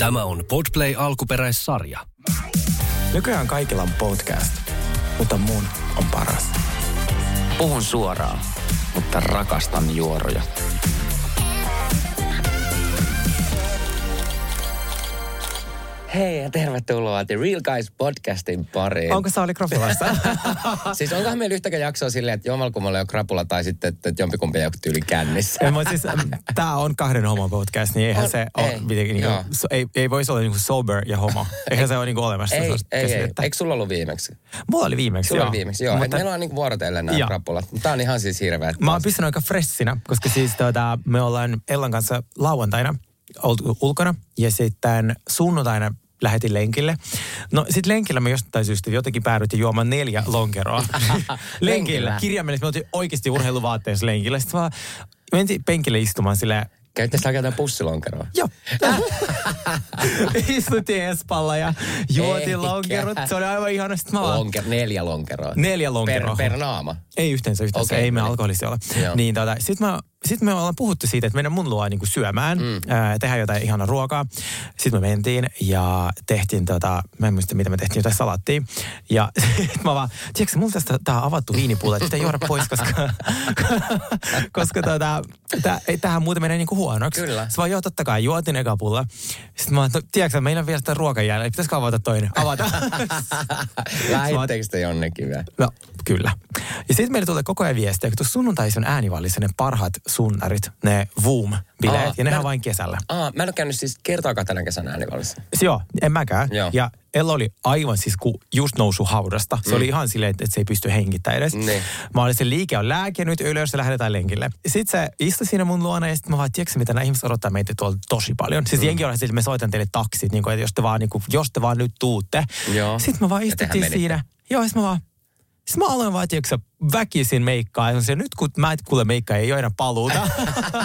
Tämä on Podplay alkuperäissarja. Nykyään kaikilla on podcast, mutta mun on paras. Puhun suoraan, mutta rakastan juoroja. Hei ja tervetuloa The Real Guys podcastin pariin. Onko Sauli Krapulassa? siis onkohan meillä yhtäkään jaksoa silleen, että jommalkummalla on krapula tai sitten, että jompikumpi ei ole tyyli kännissä? Ei, mutta siis, tämä on kahden homo podcast, niin eihän On, se ei, ole mitenkään, niin joo. kuin, so, ei, ei voisi olla niin kuin sober ja homo. Eihän se ole niin kuin olemassa. ei, ei, ei. Eikö sulla ollut viimeksi? Mulla oli viimeksi, Sulla joo. oli viimeksi, joo. Mutta. Meillä on niin vuorotellen nämä krapulat. Tämä on ihan siis hirveä. Mä oon pysynyt aika freshinä, koska siis tuota, me ollaan Ellan kanssa lauantaina oltu ulkona ja sitten sunnuntaina lähetin lenkille. No sit lenkillä me jostain syystä jotenkin päädyttiin juomaan neljä lonkeroa. lenkillä. Kirjaimellisesti me oltiin oikeasti urheiluvaatteessa lenkillä. Sitten vaan mentiin penkille istumaan silleen, Käytte sä jotain pussilonkeroa? Joo. Istuttiin Espalla ja juotiin Eikä. lonkerot. Se oli aivan ihana. Sitten mä vaan, Lonker, neljä lonkeroa. neljä lonkeroa. Per, per naama. Ei yhteensä, yhteensä. Okei, ei me no niin. alkoholisia olla. Joo. Niin tota, sitten me, sit me ollaan puhuttu siitä, että mennään mun luo niinku syömään, mm. ää, tehdä jotain ihanaa ruokaa. Sitten me mentiin ja tehtiin tota, mä en muista mitä me tehtiin, jotain salattia. Ja sitten mä vaan, tiedätkö, mulla tästä tää avattu viinipulla, että sitä ei juoda pois, koska, koska tota, tää, ei, tähän muuten menee niinku huonoksi. Kyllä. Sitten vaan, joo, totta kai, juotin eka pulla. Sitten mä vaan, no, tiedätkö, meillä on vielä sitä ruokan jäljellä, pitäisikö avata toinen? Avata. Lähittekö te jonnekin vielä? No, kyllä. Ja sitten meille tulee koko ajan viestiä, kun tuossa sunnuntaisin on äänivallissa ne parhaat sunnarit, ne Voom-bileet, Aa, ja nehän mä- vain kesällä. Aa, mä en ole käynyt siis kertaakaan tänä kesänä äänivallissa. Joo, en mäkään. Joo. Ja Ella oli aivan siis kun just nousu haudasta. Se mm. oli ihan silleen, että se ei pysty hengittämään edes. Niin. Mä olin se liike on lääke nyt ylös ja lähdetään lenkille. Sitten se istui siinä mun luona ja sitten mä vaan, tiedätkö mitä nämä ihmiset odottaa meitä tuolla tosi paljon. Siis mm. jengi on että me soitan teille taksit, niin kuin, että jos te, vaan, niin kuin, jos te vaan nyt tuutte. Joo. Sitten mä vaan istuttiin siinä. Joo, sitten mä vaan, sitten mä aloin vaan, tiedätkö, väkisin meikkaa. Ja se, nyt kun mä et kuule meikkaa, ei ole enää paluuta.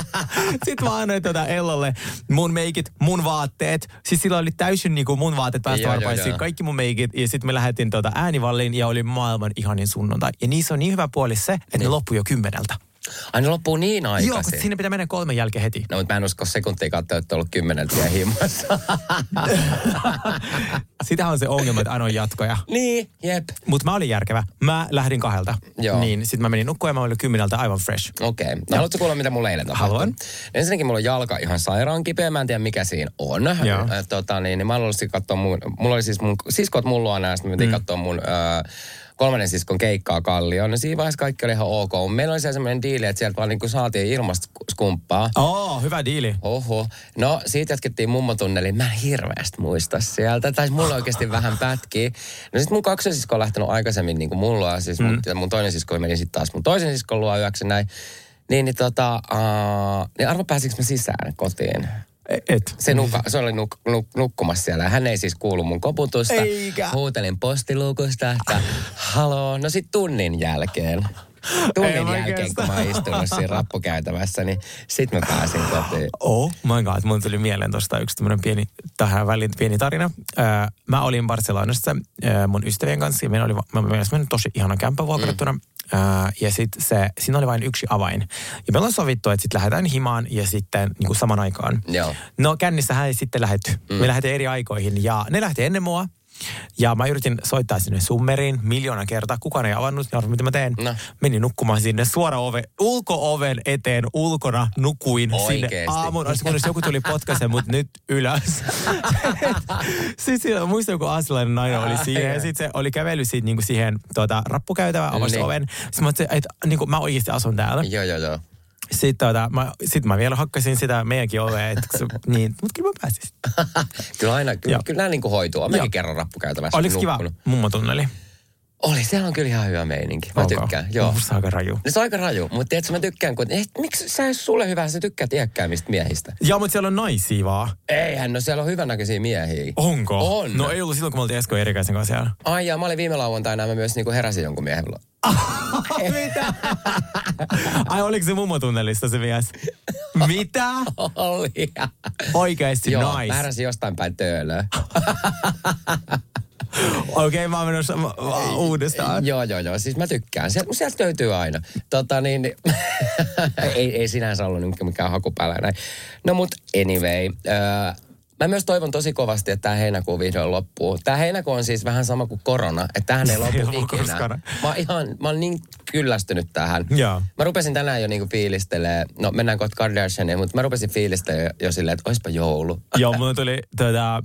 Sitten mä annoin tota Ellalle mun meikit, mun vaatteet. Siis sillä oli täysin niinku mun vaatteet päästä varpaisiin, kaikki mun meikit. Ja sitten me lähetin tota äänivalliin ja oli maailman ihanin sunnuntai. Ja niissä on niin hyvä puoli se, että ne loppui jo kymmeneltä. Ai ne loppuu niin aikaisin. Joo, koska sinne pitää mennä kolmen jälkeen heti. No, mutta mä en usko sekuntia katsoa, että on ollut kymmeneltä vielä himmassa. Sitähän on se ongelma, että aina on jatkoja. niin, jep. Mutta mä olin järkevä. Mä lähdin kahdelta. Joo. Niin sitten mä menin nukkumaan ja mä olin kymmeneltä aivan fresh. Okei. Okay. No, haluatko kuulla, mitä mulla eilen tapahtui? Haluan. Ensinnäkin mulla on jalka ihan sairaan kipeä. Mä en tiedä, mikä siinä on. Joo. Äh, Tota, niin, niin mä haluaisin katsoa mun... Mulla oli siis mun siskot ja sitten me mentiin mm. katsoa mun... Äh, kolmannen siskon keikkaa Kallioon. No siinä vaiheessa kaikki oli ihan ok. Meillä oli se semmoinen diili, että sieltä vaan niin saatiin ilmasta skumppaa. Oo, oh, hyvä diili. Oho. No, siitä jatkettiin mummotunneliin. Mä en hirveästi muista sieltä. Tai mulla oikeasti vähän pätkii. No sit mun kaksosisko on lähtenyt aikaisemmin niin kuin mulla. Siis mun, ja mun toinen sisko meni sitten taas mun toisen siskon luo yöksi näin. Niin, niin tota, uh, niin arvo pääsikö mä sisään kotiin? Et. Se, nuka, se oli nuk, nuk, nukkumassa siellä. Hän ei siis kuulu mun koputusta. Eikä. Huutelin postiluukusta, että haloo. No sit tunnin jälkeen. Ei Tunnin jälkeen, oikeastaan. kun mä oon istunut siinä rappukäytävässä, niin sit mä pääsin kotiin. Oh my god, mun tuli mieleen tuosta yksi tämmöinen pieni, tähän väliin pieni tarina. Mä olin Barcelonassa mun ystävien kanssa ja meillä oli, meillä oli tosi ihana kämppä vuokrattuna. Mm. Ja sitten se, siinä oli vain yksi avain. Ja me ollaan sovittu, että sitten lähdetään himaan ja sitten niin kuin saman aikaan. Joo. No kännissähän ei sitten lähetty. Mm. Me lähdettiin eri aikoihin ja ne lähti ennen mua. Ja mä yritin soittaa sinne summeriin miljoona kertaa. Kukaan ei avannut, ja arvo, mitä mä teen. No. Menin nukkumaan sinne suora ove, ulko-oven eteen ulkona nukuin sinne Oikeesti? aamun. Olisi kunnes joku tuli potkaisen mut nyt ylös. siis siellä, muistan, joku aasilainen nainen oli siihen. Ja sitten se oli kävellyt siitä, niinku siihen tuota, rappukäytävään, avasi Niin. oven. Sitten mä että niinku, mä oikeasti asun täällä. Joo, joo, joo. Sitten tota, mä, sit mä vielä hakkasin sitä meidänkin ovea, että se, niin, mutta kyllä mä pääsin. kyllä aina, kyllä, kyllä nämä niin kuin hoituu. Mäkin kerran rappukäytävässä Oliko kiva mummotunneli? Oli, siellä on kyllä ihan hyvä meininki. Mä Onko? tykkään, joo. Musta se on aika raju. No se on aika raju, mutta tiedätkö, mä tykkään, kun... Eh, miksi sä sulle hyvä, sä tykkäät iäkkäämistä miehistä? Joo, mutta siellä on naisia vaan. Eihän, no siellä on hyvännäköisiä miehiä. Onko? On. No ei ollut silloin, kun me oltiin Esko Erikäisen kanssa siellä. Ai ja mä olin viime lauantaina, mä myös niinku heräsin jonkun miehen. Mitä? Ai oliko se mummotunnelista se mies? Mitä? Oli. Oikeesti Joo, nice. mä heräsin jostain päin töölöä. Okei, okay, mä oon menossa uudestaan. Joo, joo, joo. Siis mä tykkään. Sieltä, sieltä löytyy aina. Tota niin, niin- ei, ei sinänsä ollut mikään haku päällä näin. No mut anyway. Öö, Mä myös toivon tosi kovasti, että tämä heinäkuu vihdoin loppuu. Tämä heinäkuu on siis vähän sama kuin korona, että tähän ei lopu ikinä. Mä oon, ihan, mä oon niin kyllästynyt tähän. Joo. Mä rupesin tänään jo niinku fiilistelee, no mennään kohta Kardashianiin, mutta mä rupesin fiilistelee jo silleen, että oispa joulu. Joo, mulla tuli tuota,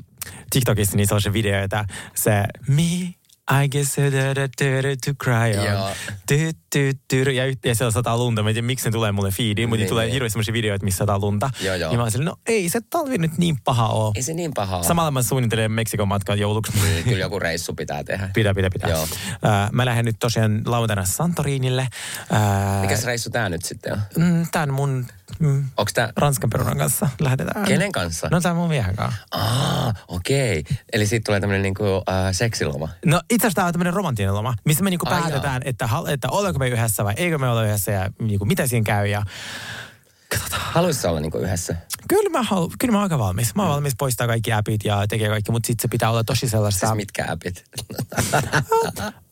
TikTokissa niin sellaisia videoita. Se me, I guess I did it, it to cry on. Joo. Ty, ty, ty, ja, ja siellä sataa lunta. Mä en tiedä, miksi ne tulee mulle feediin, mutta Niin, tulee niin. hirveästi sellaisia videoita, missä sataa lunta. Joo, joo. Ja mä silleen, no ei se talvi nyt niin paha oo. Ei se niin pahaa. Samalla mä suunnittelen Meksikon matkan jouluksi. Niin, Kyllä joku reissu pitää tehdä. Pidä, pidä, pidä. Joo. Äh, mä lähden nyt tosiaan lauantaina Santorinille. Äh, Mikäs reissu tää nyt sitten on? mm, Tän mun mm, Onks tää... Ranskan perunan kanssa lähdetään. Kenen kanssa? No tää mun miehen kanssa. Ah, okei. Eli siitä tulee tämmönen niinku äh, seksiloma. No itse asiassa tämä on tämmöinen romanttinen loma, missä me niinku Ai päätetään, että, hal- että ollaanko me yhdessä vai eikö me olla yhdessä ja niinku, mitä siinä käy. Ja Haluaisitko olla niinku yhdessä? kyllä mä, halu, kyllä mä oon aika valmis. Mä oon valmis poistaa kaikki appit ja tekee kaikki, mutta sitten se pitää olla tosi sellaista... Siis mitkä appit?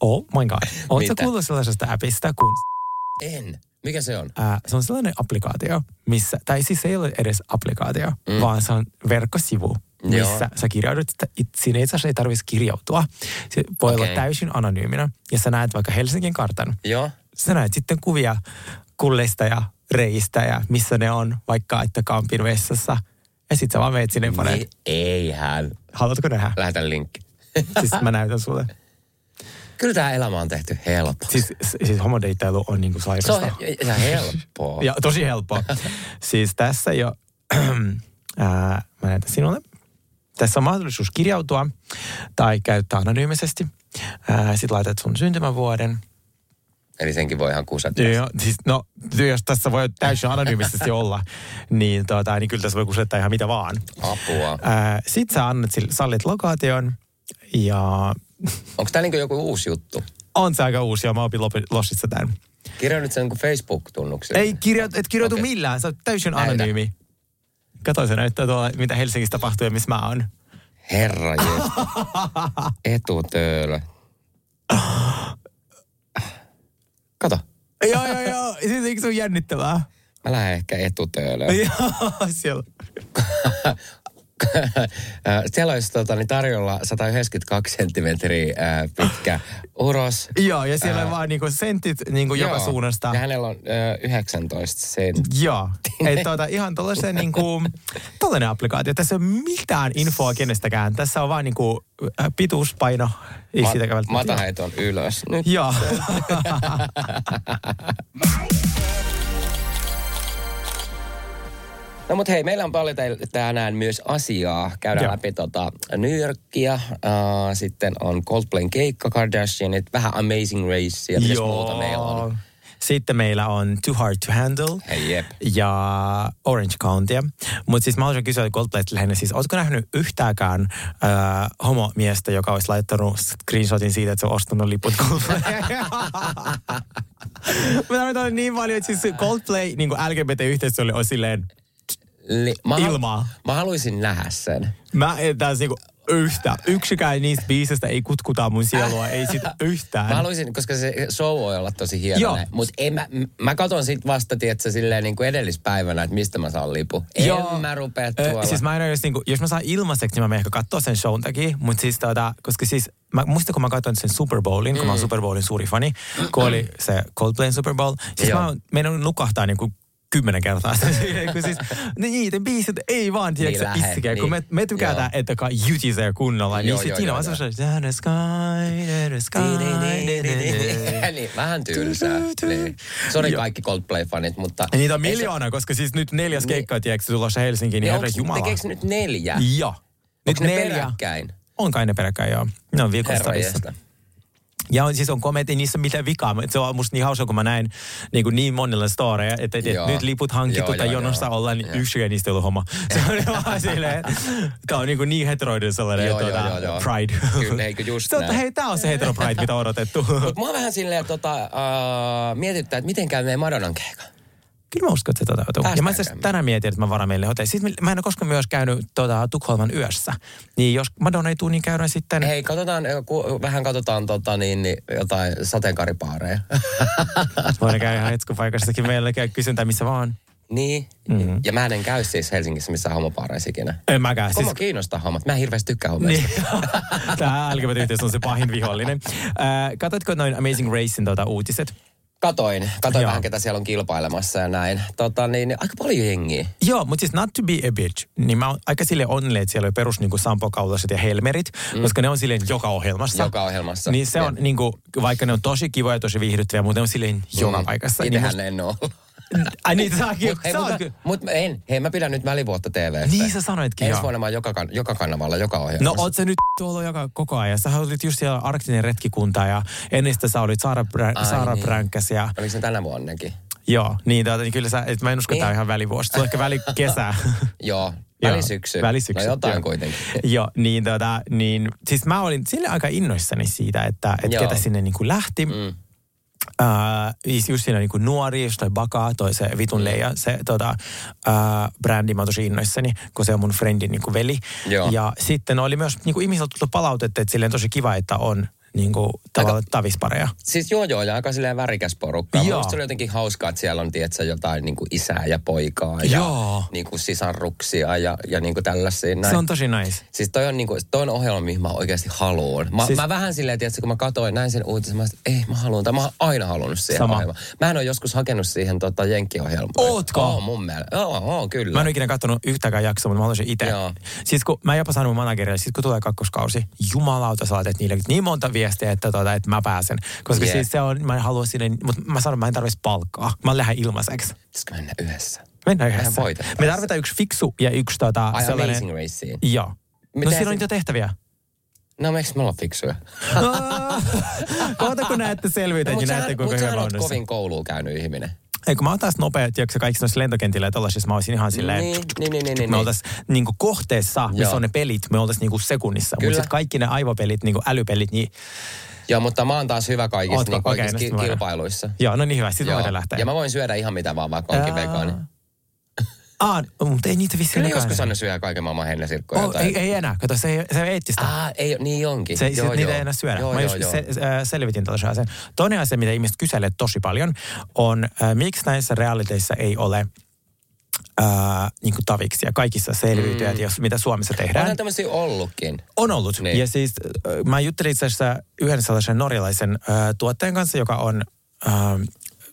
Oh my god. Oletko kuullut sellaisesta appista, kun en. Mikä se on? ää, se on sellainen applikaatio, missä, tai siis se ei ole edes applikaatio, mm. vaan se on verkkosivu, missä Joo. sä kirjaudut, että it, siinä itse asiassa ei tarvitsisi kirjautua. Se voi Okei. olla täysin anonyyminä, ja sä näet vaikka Helsingin kartan. Joo. Sä näet sitten kuvia kulleista ja reistä ja missä ne on, vaikka että kampin vessassa. Ja sit sä vaan meet sinne ja Niin, eihän. haluatko nähdä? Lähetän linkki. Siis mä näytän sulle. Kyllä tämä elämä on tehty helpoksi. Siis, siis homodeittailu on niinku se on sairasta. he- ihan helppoa. Ja tosi helppoa. siis tässä jo, ää, mä näytän sinulle. Tässä on mahdollisuus kirjautua tai käyttää anonyymisesti. Sitten laitat sun syntymävuoden. Eli senkin voi ihan kusata. Joo, siis no, jos tässä voi täysin anonyymisesti olla, niin, tota, niin kyllä tässä voi kusettaa ihan mitä vaan. Apua. Ää, Sit sä annat sallit lokaation ja Onko tämä niinku joku uusi juttu? on se aika uusi ja mä opin lossissa tämän. Kirjoitit sen Facebook-tunnukselle. Ei kirjo, et kirjoitu okay. millään, sä oot täysin Näytä. anonyymi. Kato, se näyttää tuolla, mitä Helsingissä tapahtuu ja missä mä oon. Herra. Etutöölö. Kato. joo, joo, joo. Siis eikö se ole jännittävää? Mä lähden ehkä etutöölöön. Joo, siellä. Siellä olisi tota, niin tarjolla 192 senttimetriä ää, pitkä uros. Joo, ja siellä on Ää. vaan niinku sentit niinku joka Joo. suunnasta. Ja hänellä on ää, 19 senttiä. Joo. Että tuota, ihan tollaisen niinku, tollainen applikaatio. Tässä ei ole mitään infoa kenestäkään. Tässä on vaan niinku äh, pituus, paino. Ei Ma- siitäkään välttämättä. Mataheiton ylös. Nyt Joo. No mutta hei, meillä on paljon tänään myös asiaa. Käydään Joo. läpi tota New Yorkia, uh, sitten on Coldplayn keikka, Kardashianit, vähän Amazing Race ja mitäs muuta meillä on. Sitten meillä on Too Hard to Handle. Hei jep. ja Orange Countia. Mutta siis mä haluaisin kysyä Coldplayt lähinnä, siis ootko nähnyt yhtäänkään äh, homomiestä, joka olisi laittanut screenshotin siitä, että se on ostanut liput Coldplay? mä tarvitaan niin paljon, että siis Coldplay, niin kuin LGBT-yhteistyölle on silleen, Li- mä, hal- Ilmaa. mä haluaisin nähdä sen. mä en taas niinku yhtä, yksikään niistä biisistä ei kutkuta mun sielua, ei sitä yhtään. Mä haluaisin, koska se show voi olla tosi hieno. Mutta mä, mä katon sit vasta, tiedätkö, silleen niin kuin edellispäivänä, että mistä mä saan lipu. Joo. En mä rupea Ö, tuolla. Siis mä en jos, niinku, jos mä saan ilmaiseksi, niin mä menen ehkä katsoa sen shown takia. Mutta siis tota, koska siis, mä, muistan kun mä katsoin sen Super Bowlin, kun mä oon Super Bowlin suuri fani, kun oli se Coldplayn Super Bowl. Siis Joo. mä mennyt nukahtaa niinku kymmenen kertaa. siis, ne niiden biisit ei vaan, tiedätkö, Niin niin lähe, issikään. niin. Kun me, me tykätään, Joo. että kai jytisee kunnolla, niin Joo, sit joo, siinä on semmoinen, the sky, the sky, niin, vähän tylsää. Niin. Sori kaikki Coldplay-fanit, mutta... Ja niitä on ei se- miljoona, koska siis nyt neljäs Niin. keikka, tiedätkö, tulossa Helsinkiin, niin Niin herra jumala. tekeekö nyt neljä? Joo. Nyt neljä. peräkkäin? On kai ne peräkkäin, joo. Ne on jestä. Ja on, siis on komedi, niissä on mitään vikaa. Se on musta niin hauska, kun mä näin niin, kuin niin monilla storeja, että, että nyt liput hankittu Joo, tai joo, jonossa joo. ollaan, niin Joo. yksikään niistä ei ollut homma. Se on vaan silleen, tää on niin, kuin niin heteroiden sellainen Joo, tota, joo, joo. pride. Kyllä, eikö just Se on, näin. hei, tää on se hetero pride, mitä on odotettu. Mut mua vähän silleen tota, uh, mietittää, että miten käy meidän Madonnan keikka. Kyllä mä uskon, että se toteutuu. Päästään Ja mä itse tänään mietin, että mä varaan meille hotelli. Sitten mä en ole koskaan myös käynyt tota, Tukholman yössä. Niin jos Madonna ei tule, niin käydään sitten... Hei, katsotaan, ku, vähän katsotaan tota, niin, niin, jotain sateenkaaripaareja. Voidaan käydä ihan hetkupaikassakin. Meillä käy kysyntää missä vaan. niin, mm-hmm. ja mä en käy siis Helsingissä missään homopaareissa ikinä. En mäkään. Siis... Siis, kiinnostaa hommat. Mä en hirveästi tykkää homeista. niin. Tämä LGBT on se pahin vihollinen. Äh, katsoitko noin Amazing Racein tuota, uutiset? Katoin, katoin Joo. vähän ketä siellä on kilpailemassa ja näin. Tota, niin, aika paljon jengiä. Joo, mutta siis not to be a bitch, niin mä oon aika sille onnellinen, että siellä oli perus niin Sampo Kaulaset ja Helmerit, mm. koska ne on silleen joka ohjelmassa. Joka ohjelmassa. Niin se on, Ja- niin kuin, vaikka ne on tosi kivoja ja tosi viihdyttäviä, mutta ne on silleen joka paikassa. Niin Itsehän musta- en ole. Ai niin, säkin, Mut, hei, mutta, mut en. Hei, mä pidän nyt välivuotta TVstä. Niin sä sanoitkin, Ensi vuonna mä oon joka, kan- joka kanavalla, joka No ohjelmassa. oot sä nyt ollut joka, koko ajan. Sä olit just siellä Arktinen retkikunta ja ennen sitä sä olit Saara, Brä, Ai Saara niin. Bränkäs ja Oliko se tänä vuonnakin? joo, niin, tuota, niin kyllä sä, et mä en usko, että tää on ihan välivuosi. On ehkä välikesä. Joo, Joo, välisyksy. välisyksy, No jotain kuitenkin. Joo, niin, tota, niin siis mä olin sille aika innoissani siitä, että, että Joo. ketä sinne niin kuin lähti. Mm. Uh, just siinä niin kuin nuori, just toi Baka, toi se. Vitun Leija, se tota, uh, brändi, mä oon tosi innoissani, kun se on mun friendin niin kuin veli. Joo. Ja sitten oli myös niin kuin ihmisiltä tullut palautetta, että silleen tosi kiva, että on niin kuin, tavallaan tavispareja. Siis joo joo, ja aika silleen värikäs porukka. Joo. Musta oli jotenkin hauskaa, että siellä on tietsä, jotain niin kuin isää ja poikaa Joo. ja niin kuin sisarruksia ja, ja niin kuin tällaisia. Näin. Se on tosi nice. Siis toi on, niinku, toi on ohjelma, mihin mä oikeasti haluan. Mä, Siis- mä vähän silleen, tiedätkö, kun mä katsoin näin sen uutisen, mä että ei mä haluan, tai mä oon aina halunnut siihen Sama. ohjelmaan. Mä en ole joskus hakenut siihen tota, jenkkiohjelmaan. Ootko? Oo, mun mielestä. Joo, oo, kyllä. Mä en ole ikinä katsonut yhtäkään jaksoa, mutta mä haluaisin itse. Siis kun mä jopa sanon managerille, siis kun tulee kakkoskausi, jumalauta sä niille niin monta viestiä, että, tota, että mä pääsen. Koska Jep. siis se on, mä en halua sinne, mutta mä sanon, että mä en tarvitsisi palkkaa. Mä lähden ilmaiseksi. Pitäisikö mennä yhdessä? Mennään Mehän yhdessä. Me tarvitaan yksi fiksu ja yksi tota, Ai sellainen... Amazing Raceen. Joo. No siinä on niitä tehtäviä. No miksi me ollaan fiksuja? Kohta kun näette selvyyttä, No, niin mutta näette kuinka hyvä on tässä. kovin kouluun käynyt ihminen. Ei kun mä oon taas nopea, tiedätkö kaikissa noissa lentokentillä ja tollasissa, mä olisin ihan silleen... Niin, niin, niin, niin, niin. me oltais niinku kohteessa, missä Joo. on ne pelit, me oltais niinku sekunnissa. Mutta sitten kaikki ne aivopelit, niinku älypelit, niin Joo, mutta mä oon taas hyvä kaikissa Ootko? niin kaikissa no ki- kilpailuissa. joo, no niin hyvä, sitten voidaan lähteä. Ja mä voin syödä ihan mitä vaan, vaikka onkin vegaani. Aa, mutta ei niitä vissiin Kyllä joskus aina syö kaiken maailman hennäsirkkoja. Oh, jotain. ei, ei, enää, kato se se ei eettistä. Ah, ei, niin onkin. Se, joo, niitä joo. ei enää syödä. Joo, Mä joo, joo. Se, äh, selvitin tuossa asian. Toinen asia, mitä ihmiset kyselee tosi paljon, on äh, miksi näissä realiteissa ei ole äh, niin kuin taviksia. Kaikissa selviytyjät, mm. jos, mitä Suomessa tehdään. Onhan tämmöisiä ollutkin. On ollut. Niin. Ja siis äh, mä juttelin itse asiassa yhden sellaisen norjalaisen äh, tuottajan kanssa, joka on... Äh,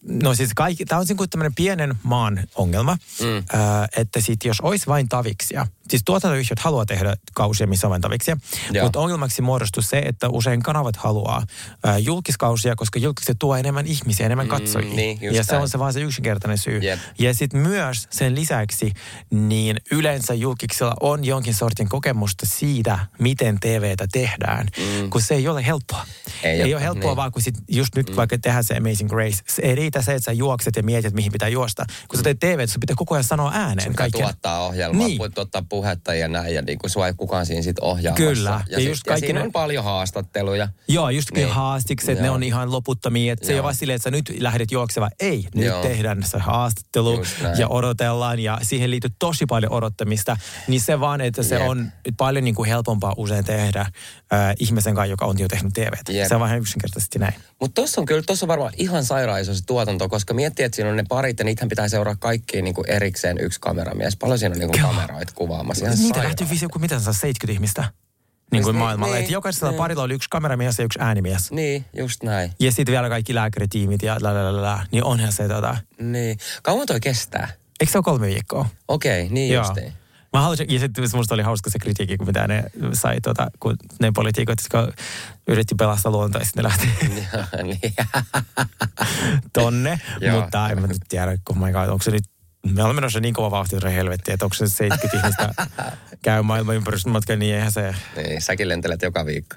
No siis kaikki, tämä on niin kuin tämmöinen pienen maan ongelma, mm. äh, että sit jos olisi vain taviksia, siis tuotantoyhtiöt haluaa tehdä kausia, Joo. mutta ongelmaksi muodostuu se, että usein kanavat haluaa äh, julkiskausia, koska julkiset tuo enemmän ihmisiä, enemmän katsojia. niin, just ja se on se vaan se yksinkertainen syy. Jep. Ja sitten myös sen lisäksi, niin yleensä julkiksella on jonkin sortin kokemusta siitä, miten TVtä tehdään, mm. kun se ei ole helppoa. Ei Ei, ole, helppoa niin. vaan, kun sit just nyt mm. vaikka tehdään se Amazing Grace, se ei riitä se, että sä juokset ja mietit, mihin pitää juosta. Kun sä teet TVtä, sun pitää koko ajan sanoa ääneen Pitää kaiken. tuottaa ohjelmaa, Niin. niin. tuottaa puhetta ja näin, ja niin kuin sua ei kukaan siinä sit ohjaamassa. Kyllä. Ja, Ja sit, just ja kaikki siinä ne- on paljon haastatteluja. Joo, just niin. Haastikset, ne on ihan loputtomia. Että se ei ole vaan silleen, että sä nyt lähdet juokseva. Ei, nyt Joo. tehdään se haastattelu ja odotellaan ja siihen liittyy tosi paljon odottamista. Niin se vaan, että se Jep. on paljon niin kuin helpompaa usein tehdä äh, ihmisen kanssa, joka on jo tehnyt TVtä. Jep. Se on vähän yksinkertaisesti näin. Mutta tuossa on kyllä, tuossa on varmaan ihan sairaan se tuotanto, koska miettii, että siinä on ne parit ja niitähän pitää seuraa kaikkiin niin kuin erikseen yksi kameramies. Paljon siinä on niin kuin kameroita kuvaamassa. Ihan Niitä sairaan. lähtyy visio kuin mitä se on, 70 ihmistä niin kuin Niin, maailmalla. niin, Että jokaisella niin. parilla oli yksi kameramies ja yksi äänimies. Niin, just näin. Ja sitten vielä kaikki lääkäritiimit ja la, la, la, la, niin onhan se tota... Niin. Kauan toi kestää? Eikö se ole kolme viikkoa? Okei, niin Joo. justiin. Mä haluaisin, ja sitten musta oli hauska se kritiikki, kun mitä ne sai, tuota, kun ne poliitikot, jotka yritti pelastaa luontoa, ja sitten ne lähti niin. tonne. Joo. Mutta en mä nyt tiedä, oh my god, onko se nyt me olemme menossa niin kova vauhti että helvetti, että onko se 70 ihmistä käy maailman ympärysmatka, niin eihän se... Niin, säkin lentelet joka viikko.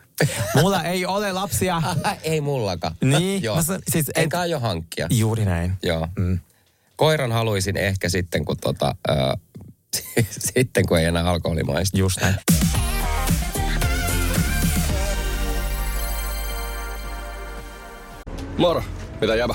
Mulla ei ole lapsia. ei mullakaan. Niin, Joo. mä san- siis et- Enkä aio hankkia. Juuri näin. Joo. Mm. Koiran haluaisin ehkä sitten, kun, tota, ö, sitten, kun ei enää alkoholimaista. Just näin. Moro, mitä jäbä?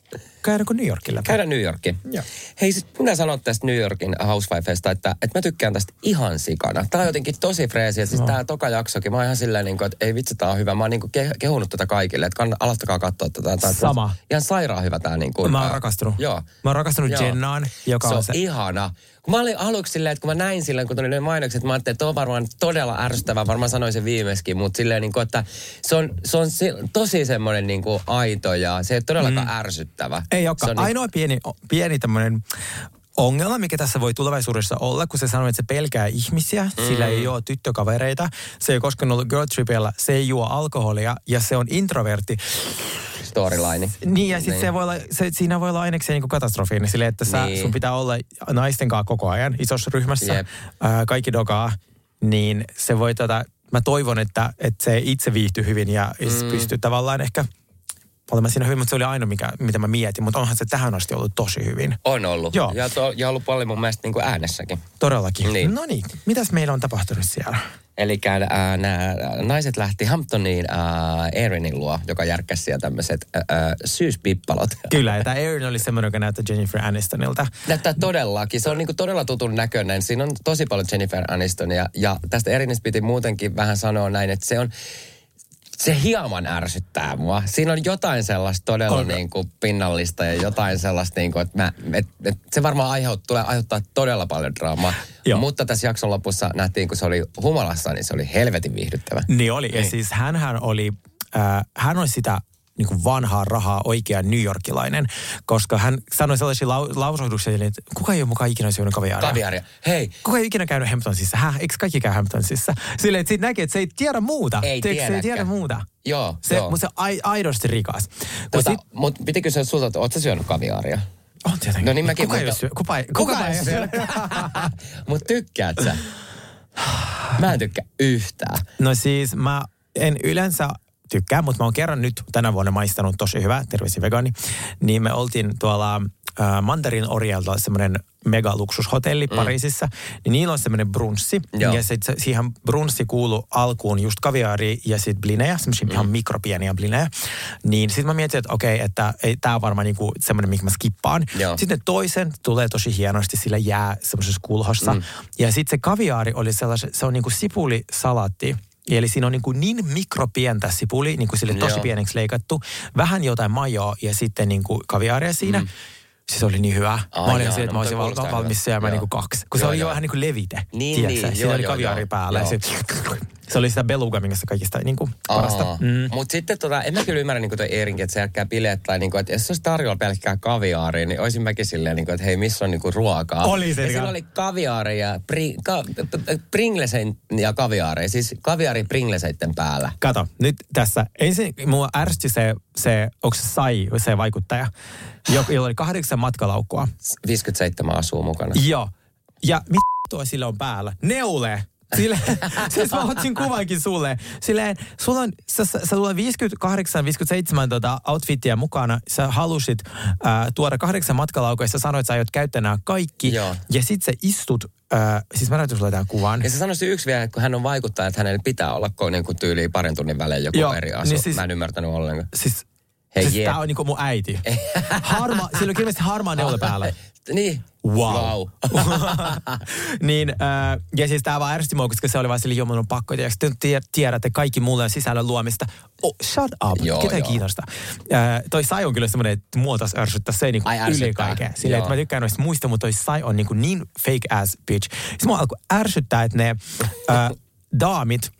käydäänkö New Yorkilla? Käydään New Yorkiin. Joo. Hei, siis minä sanon tästä New Yorkin Housewifeista, että, että mä tykkään tästä ihan sikana. Tää on jotenkin tosi freesiä. Siis No. tää toka jaksokin, mä oon ihan silleen, niin kuin, että ei vitsi, tää on hyvä. Mä oon niin kuin ke- kehunut tätä kaikille, että kann- alastakaa katsoa tätä. Tää, Sama. Ihan sairaan hyvä tää niin kuin. Mä oon ää, rakastunut. Joo. Mä oon rakastunut Joo. Jennaan, joka se on se- ihana. Kun mä olin aluksi silleen, että kun mä näin silloin, kun tuli ne mainokset, mä ajattelin, että on varmaan todella ärsyttävää, varmaan sanoin sen viimeiskin, mutta silleen, niin kuin, että se on, se on si- tosi semmoinen niin kuin aito ja se ei todellakaan mm. ärsyttävä. Ei Se olekaan. niin- Ainoa pieni, pieni tämmöinen ongelma, mikä tässä voi tulevaisuudessa olla, kun se sanoo, että se pelkää ihmisiä, mm. sillä ei ole tyttökavereita, se ei koskaan ollut girl tripillä, se ei juo alkoholia ja se on introvertti. storyline. Niin ja sitten Niin. se voi olla, se, siinä voi olla aineksi niin katastrofi, niin sille, että sä, Niin. sun pitää olla naisten kanssa koko ajan isossa ryhmässä, ää, kaikki dogaa, niin se voi tota, mä toivon, että, että se itse viihtyy hyvin ja mm. pystyy tavallaan ehkä olemaan siinä hyvin, mutta se oli ainoa, mikä, mitä mä mietin, mutta onhan se tähän asti ollut tosi hyvin. On ollut. Joo. Ja, to, ja ollut paljon mun mielestä niin kuin äänessäkin. Todellakin. Niin. No niin, mitäs meillä on tapahtunut siellä? Eli äh, nämä naiset lähti Hamptoniin äh, Erinnin luo, joka järkkäsi siellä tämmöiset äh, äh, syyspippalot. Kyllä, ja tämä Erin oli semmoinen, joka näyttää Jennifer Anistonilta. Näyttää todellakin. Se on niinku todella tutun näköinen. Siinä on tosi paljon Jennifer Anistonia. Ja tästä Erinistä piti muutenkin vähän sanoa näin, että se on... Se hieman ärsyttää mua. Siinä on jotain sellaista todella niin kuin pinnallista ja jotain sellaista, niin kuin, että mä, et, et, se varmaan aiheut, tulee aiheuttaa todella paljon draamaa. Joo. Mutta tässä jakson lopussa nähtiin, kun se oli humalassa, niin se oli helvetin viihdyttävä. Niin oli, ja siis hänhän oli, äh, hän oli sitä niin kuin vanhaa rahaa oikea New Yorkilainen, koska hän sanoi sellaisia lau- lausahduksia, että kuka ei ole mukaan ikinä syönyt kaviaaria. Kaviaria. Hei, Kuka ei ole ikinä käynyt Hamptonsissa? Häh? Eikö kaikki käy Hamptonsissa? Silleen, että siitä näkee, että se ei tiedä muuta. Ei Tiedätkö, Se ei tiedä muuta. Joo, Se, joo. mutta se ai, aidosti rikas. Tota, sit, mutta piti kysyä sulta, että ootko syönyt kaviaaria? on tietenkin. No niin mäkin, kuka, ei mutta- ole syö, kuka, ei, kuka, kuka ei ole syönyt? Mutta tykkäät sä? Mä en tykkää yhtään. No siis mä en yleensä tykkää, mutta mä oon kerran nyt tänä vuonna maistanut tosi hyvää, terveisiä vegaani. Niin me oltiin tuolla äh, Mandarin Orielta semmoinen megaluksushotelli mm. Pariisissa. Niin niillä on semmoinen brunssi. Joo. Ja sit siihen brunssi kuuluu alkuun just kaviaari ja sit blinejä, semmoisia mm. ihan mikropieniä blinejä. Niin sit mä mietin, että okei, että ei, tää on varmaan niinku semmoinen, mikä mä skippaan. Joo. Sitten toisen tulee tosi hienosti, sillä jää semmoisessa kulhossa. Mm. Ja sitten se kaviaari oli sellaisen, se on niinku sipulisalaatti. Eli siinä on niin, kuin niin mikropientä sipuli, niin kuin sille tosi Joo. pieneksi leikattu. Vähän jotain majoa ja sitten niin kuin kaviaaria siinä. Mm. Se oli niin hyvä. Ai mä olin jaa, silleen, että no, mä olisin val- valmis syömään Joo. niin kuin kaksi. Kun se Joo, oli jo joo. vähän niin kuin levite. Niin, tiedätkö? niin, Siinä joo, oli joo, kaviaari joo. päällä. Ja Joo. se, Se oli sitä beluga, minkä se kaikista niin kuin, parasta. Mm. Mutta sitten tota, en mä kyllä ymmärrä niin toi Eerinkin, että se jälkää bileet tai niin kuin, että jos se olisi tarjolla pelkkää kaviaaria, niin olisin mäkin silleen, niin kuin, että hei, missä on niin kuin ruokaa. Oli se, Ja niin sillä kuin- oli kaviaaria ja pri, ka, Pringlesein ja kaviaaria, siis kaviaari Pringleseitten päällä. Kato, nyt tässä. Ensin mua ärsytti se, se onko se Sai, se vaikuttaja, jo- jolla oli kahdeksan matkalaukkua. 57 asuu mukana. Joo. Ja mitä tuo sillä on päällä? Neule! Sille, siis mä otin kuvankin sulle. Silleen, sulla on, sä, sä, sulla on 58, 57 tota outfittiä mukana. Sä halusit äh, tuoda kahdeksan matkalaukoa ja sä sanoit, että sä aiot käyttää nämä kaikki. Joo. Ja sit sä istut, äh, siis mä näytän sulle tämän kuvan. Ja se sanoi yksi vielä, että kun hän on vaikuttaa, että hänellä pitää olla niin kuin tyyliin parin tunnin välein joku Joo, eri asu. Niin siis- Mä en ymmärtänyt ollenkaan. Siis, Hei, siis jee. tää on niinku mun äiti. Harma, sillä on ilmeisesti harmaa neule päällä. niin. Wow. wow. niin, äh, ja siis tämä vaan ärsytti mua, koska se oli vaan sille, joo, mun on pakko, tiedätkö, te tie- tiedätte kaikki mulle sisällön luomista. Oh, shut up, Joo, ketä ei joo. kiinnosta. Äh, toi Sai on kyllä semmoinen, että mua taas ärsyttää se niinku Ai, yli kaiken. Silleen, että mä tykkään noista muista, mutta toi Sai on niinku niin fake ass bitch. Siis mua alkoi ärsyttää, että ne äh, daamit,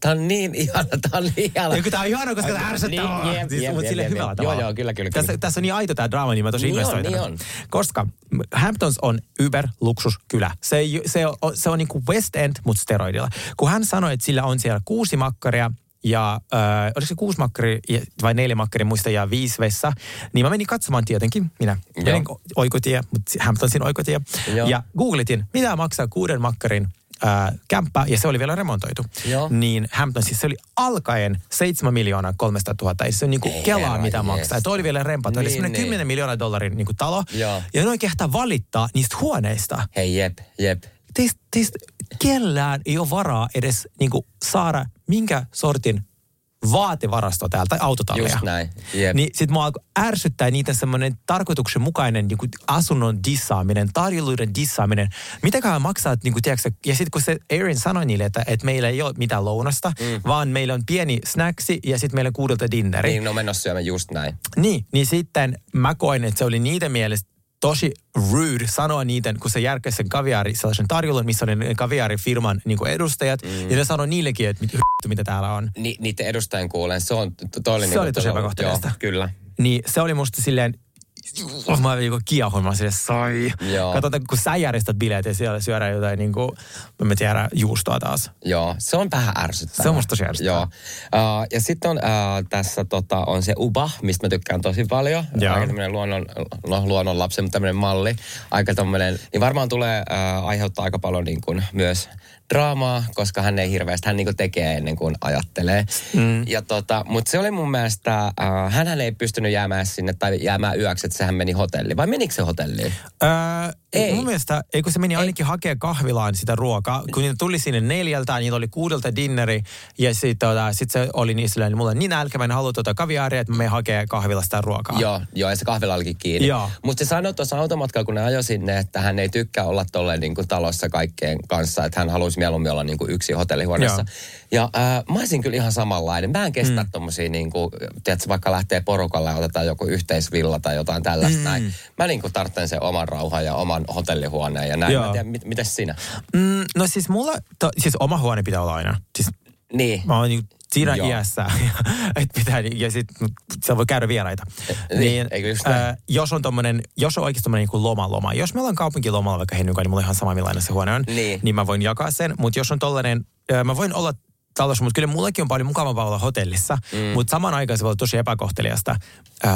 Tää on niin ihana, tää on niin ihana. Joku tää on ihana, koska tää ärsyttää. Niin, jep, siis, jep, mutta sille jep, hyvällä jep. tavalla. Joo, joo, kyllä, kyllä, Tässä, kyllä. tässä on niin aito tää drama, niin mä tosi Niin on, investoin. niin on. Koska Hamptons on Uber luksuskylä. Se, se, on, se on niin kuin West End, mutta steroidilla. Kun hän sanoi, että sillä on siellä kuusi makkaria, ja äh, oliko se kuusi makkari vai neljä makkari, muista, ja viisi vessa, niin mä menin katsomaan tietenkin, minä Joo. menin oikotie, mutta Hamptonsin oikotie, Joo. ja googletin, mitä maksaa kuuden makkarin äh, kämppä, ja se oli vielä remontoitu. Joo. Niin Hamptonsissa se oli alkaen 7 miljoonaa 300 000, ei se on niinku Ei kelaa, herra mitä jees. maksaa. Ja toi oli vielä rempa, toi oli Niin, semmoinen niin. 10 miljoonaa dollarin niinku talo, Joo. ja noin kehtaa valittaa niistä huoneista. Hei, jep, jep. Teistä, teistä kellään ei ole varaa edes niinku saada minkä sortin vaatevarasto täältä, tai autotallia. Just näin, jep. Niin sit mua ärsyttää niitä semmoinen tarkoituksenmukainen niinku asunnon dissaaminen, tarjoluiden dissaaminen. Mitäköhän maksaa, niinku, tiedätkö, ja sitten kun se Aaron sanoi niille, että, että meillä ei ole mitään lounasta, mm. vaan meillä on pieni snaksi ja sitten meillä on kuudelta dinneri. Niin, no menossa syömään just näin. Niin, niin sitten mä koin, että se oli niiden mielestä tosi rude sanoa niiden, kun se järkkäsi sen kaviaari, sellaisen tarjoulun, missä oli ne kaviaarifirman niin edustajat, mm. ja ne sanoi niillekin, että mit, mitä täällä on. Ni, niiden edustajien kuulen, se on, to, toi oli Se niinku oli tosi. Joo, kyllä. Niin se oli musta silleen, mä niinku kiehun, mä silleen, sai. Joo. Katsotaan, kun sä järjestät bileet ja siellä syödään jotain niinku, mä tiedä, juustoa taas. Joo, se on vähän ärsyttävää. Se on musta tosi ärsyttävää. Joo. Uh, ja sitten on uh, tässä tota, on se Uba, mistä mä tykkään tosi paljon. Joo. Aika tämmöinen luonnon, no, luonnon lapsi, mutta tämmöinen malli. Aika tämmöinen, niin varmaan tulee uh, aiheuttaa aika paljon niin kuin, myös draamaa, koska hän ei hirveästi, hän niin kuin tekee ennen kuin ajattelee. Mm. Ja tota, mutta se oli mun mielestä, uh, hän ei pystynyt jäämään sinne tai jäämään yöksi, että sehän meni hotelliin. Vai menikö se hotelliin? Öö, Ei. Mun mielestä, ei kun se meni ainakin hakea kahvilaan sitä ruokaa. Kun niitä tuli sinne neljältä, niillä oli kuudelta dinneri. Ja sitten tota, sit se oli niin silleen, mulla on niin nälkä, mä en halua tuota kaviaaria, että mä menen hakea kahvilasta sitä ruokaa. Joo, joo, ja se kahvila olikin kiinni. Mutta se sanoi tuossa automatkalla, kun ne ajoi sinne, että hän ei tykkää olla tolleen niin kuin talossa kaikkien kanssa, että hän haluaisi mieluummin olla niin kuin yksi hotellihuoneessa. Joo. Ja äh, mä olisin kyllä ihan samanlainen. Mä en kestä mm. tommosia, niin kuin, tiedätkö, vaikka lähtee porukalle ja otetaan joku yhteisvilla tai jotain tällaista mm. näin. Mä niin kuin tarvitsen sen oman rauhan ja oman hotellihuoneen ja näin. Joo. Mä en tiedä, mit, mitäs sinä? Mm, no siis mulla, to, siis oma huone pitää olla aina. Siis Niin. mä oon niin siinä Joo. iässä, että pitää, ja sitten se voi käydä vieraita. Niin, eikö just äh, jos on tommonen, jos on oikeasti tommonen niin loma loma, jos me ollaan kaupunkilomalla vaikka Hennykaan, niin mulla on ihan sama millainen se huone on, Niin. niin mä voin jakaa sen, mutta jos on tollainen, äh, mä voin olla talossa, mutta kyllä mullekin on paljon mukavampaa olla hotellissa, mm. mutta saman aikaan se voi olla tosi epäkohteliasta äh,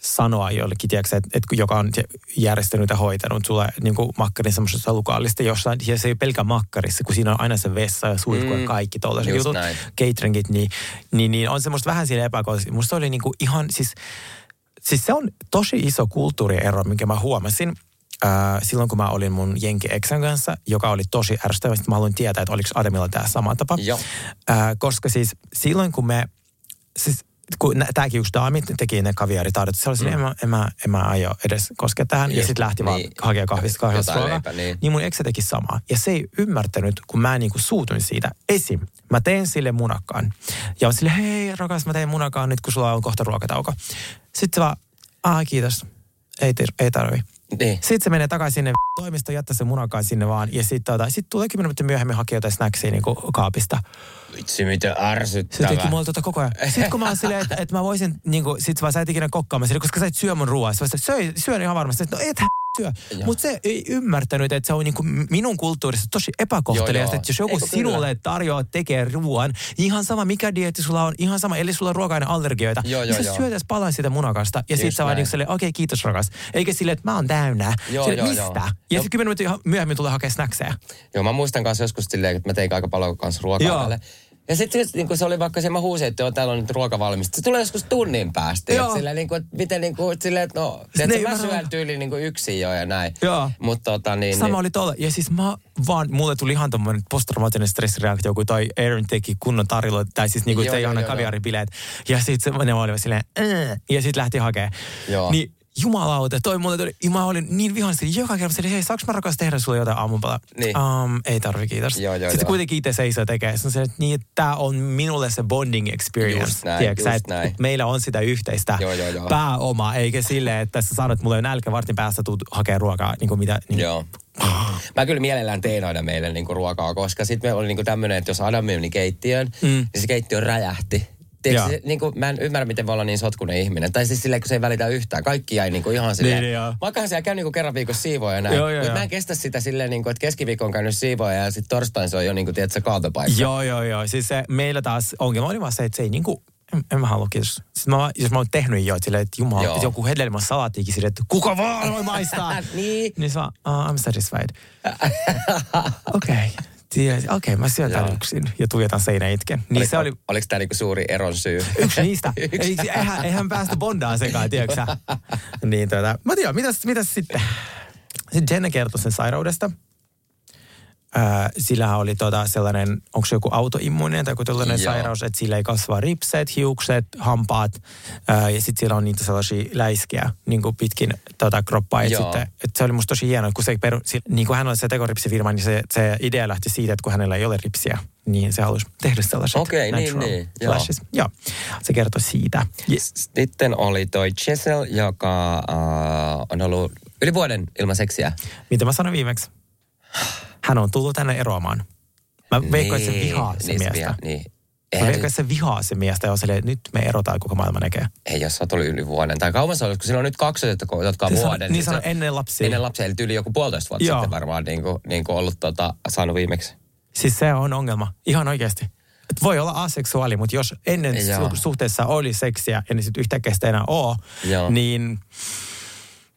sanoa jollekin, tiedätkö, että, että joka on järjestänyt ja hoitanut sulle niin kuin makkarin semmoisesta lukaalista jossain, ja se ei ole pelkä makkarissa, kun siinä on aina se vessa ja suihku Mm, ja kaikki tollaiset just jutut, näin. cateringit, niin, niin, niin on semmoista vähän siinä epäkohdista. Musta oli niin kuin ihan, siis, siis se on tosi iso kulttuuriero, minkä mä huomasin, äh, silloin kun mä olin mun jenki Exan kanssa, joka oli tosi ärsyttävä, sitten mä haluan tietää, että oliko Adamilla tämä sama tapa. Joo. Äh, koska siis silloin kun me, siis kun tämäkin yksi daami teki ne kaviaaritaudot, se oli mm. en, mä, en, mä, en mä aio edes koskea tähän. ja Just, sitten lähti vaan niin. hakea kahvista kahvista ruokaa. niin. Niin mun eksä teki samaa. Ja se ei ymmärtänyt, kun mä niinku suutuin siitä. Esim. Mä teen sille munakkaan. Ja on sille, hei rakas, mä teen munakkaan nyt, kun sulla on kohta ruokatauko. Sitten se vaan, aa kiitos, ei, ei tarvi. Niin. Sitten se menee takaisin sinne toimistoon, jättää se munakaan sinne vaan. Ja sitten tota, sit tulee kymmenen minuuttia myöhemmin hakea jotain snacksia niin kaapista. Vitsi, Se ärsyttävää. teki mulle tota koko ajan. Sitten kun mä oon silleen, että, että mä voisin, niin kuin, sit vaan sä et ikinä kokkaamaan sille, koska sä et syö mun ruoaa. Sä söi, syön ihan varmasti. No et syö. Mutta se ei ymmärtänyt, että se on niin kuin minun kulttuurissa tosi epäkohteliasta, että jos joku Eikö kyllä? sinulle tarjoaa tekee ruoan, ihan sama mikä dieetti sulla on, ihan sama, eli sulla on ruoka-aine allergioita, Joo, niin joo, sä joo. syöt edes palan siitä munakasta. Ja sit Just sä vaan niin silleen, okei, kiitos rakas. Eikä silleen, että mä oon täynnä. Joo, Silleen, joo, mistä? joo. Ja Joo. sitten kymmenen minuuttia myöhemmin tulee hakea snackseja. Joo, mä muistan kanssa joskus silleen, että mä tein aika paljon kanssa ruokaa. Ja sitten niin se oli vaikka se, mä huusin, että joo, täällä on nyt ruoka valmista. Se tulee joskus tunnin päästä. Joo. Että silleen, niin kuin, että miten niin kuin, silleen, että no, ei mä syön tyyliin niin kuin yksin jo ja näin. Joo. Mutta tota niin, Sama niin oli tuolla. Ja siis mä vaan, mulle tuli ihan tommonen posttraumaattinen stressireaktio, kun toi Aaron teki kunnon tarjolla, tai siis niinku Joo, se joo, aina kaviaribileet. Ja sit se, ne oli silleen, äh, ja sit lähti hakee. Joo. Niin jumalauta, toi mulle tuli, ja mä olin niin vihaisesti joka kerta, silleen, hei, saaks mä rakas tehdä sulle jotain aamupalaa? Niin. Um, ei tarvi, kiitos. Joo, joo, Sitten joo. kuitenkin itse seisoo tekee. Sitten se, että niin, että tää on minulle se bonding experience. Just näin, tiedätkö just että, näin. että meillä on sitä yhteistä Joo, joo, joo. pääomaa, eikä silleen, että sä sanot, että mulla on nälkä vartin päästä, tuut hakee ruokaa, niin kuin mitä, niin Joo. Mä kyllä mielellään tein aina meille niinku ruokaa, koska sitten me oli niinku tämmöinen, että jos Adam meni keittiöön, mm. niin se keittiö räjähti. Tiedätkö, se, niin kuin, mä en ymmärrä, miten voi olla niin sotkunen ihminen. Tai siis silleen, kun se ei välitä yhtään. Kaikki jäi niin kuin ihan silleen. Niin, joo. Vaikka siellä käy niin kuin kerran viikossa siivoja ja näin. Joo, joo, Mutta mä en kestä sitä silleen, niin kuin, että keskiviikko on käynyt siivoja ja sitten torstain se on jo niin kuin, tiedätkö, kaatopaikka. Joo, joo, joo. Siis se, meillä taas ongelma oli vaan se, että se ei niinku, en, en mä halua, kiitos. Siis mä, jos mä oon tehnyt jo, että silleen, että jumala, Joo. että joku hedelmä salaattiikin silleen, että kuka vaan voi maistaa. Niin. Niin se vaan, uh, I'm satisfied. Okei. Okay. Okei, okay, mä syön tämän Joo. yksin ja tuijotan seinä itken. Niin Oliko, se oli Oliko tämä niinku suuri eron syy? yksi niistä. Yksi. Ei, eihän, eihän päästä bondaan sekaan, tiedätkö? Niin tota, mä tiedän, mitäs, mitäs sitten? Sitten Jenna kertoi sen sairaudesta. Sillähän oli tota sellainen, onko se joku autoimmuuninen tai joku tällainen Joo. sairaus, että sillä ei kasva ripset, hiukset, hampaat öö, ja sitten siellä on niitä sellaisia läiskiä niin kuin pitkin tota kroppaa. Et Joo. sitten, et se oli musta tosi hienoa, kun se peru, si- niin kuin hän oli se tekoripsifirma, niin se, se idea lähti siitä, että kun hänellä ei ole ripsiä, niin se halusi tehdä sellaiset Okei, niin, natural niin, joo. flashes. Joo, se kertoi siitä. Yes. Sitten oli toi Chisel, joka uh, on ollut yli vuoden ilman seksiä. Mitä mä sanoin viimeksi? Hän on tullut tänne eroamaan. Mä veikkaan, että se vihaa se niin, se miestä. vihaa, niin. Mä Eihän veikkaan, se, että se vihaa se miestä ja on silleen, että nyt me erotaan, koko maailma näkee. ei, jos sä oot ollut yli vuoden. Tai kauan se oli, kun sillä on nyt kaksi, jotka, on Niin vuoden. niin se- sano ennen lapsia. Ennen lapsia, eli yli joku puolitoista vuotta Joo. sitten varmaan niin kuin, niin kuin ollut tota, saanut viimeksi. Siis se on ongelma, ihan oikeasti. Et voi olla aseksuaali, mutta jos ennen Joo. su- suhteessa oli seksiä ja niin sitten yhtäkkiä sitä enää ole, Joo. niin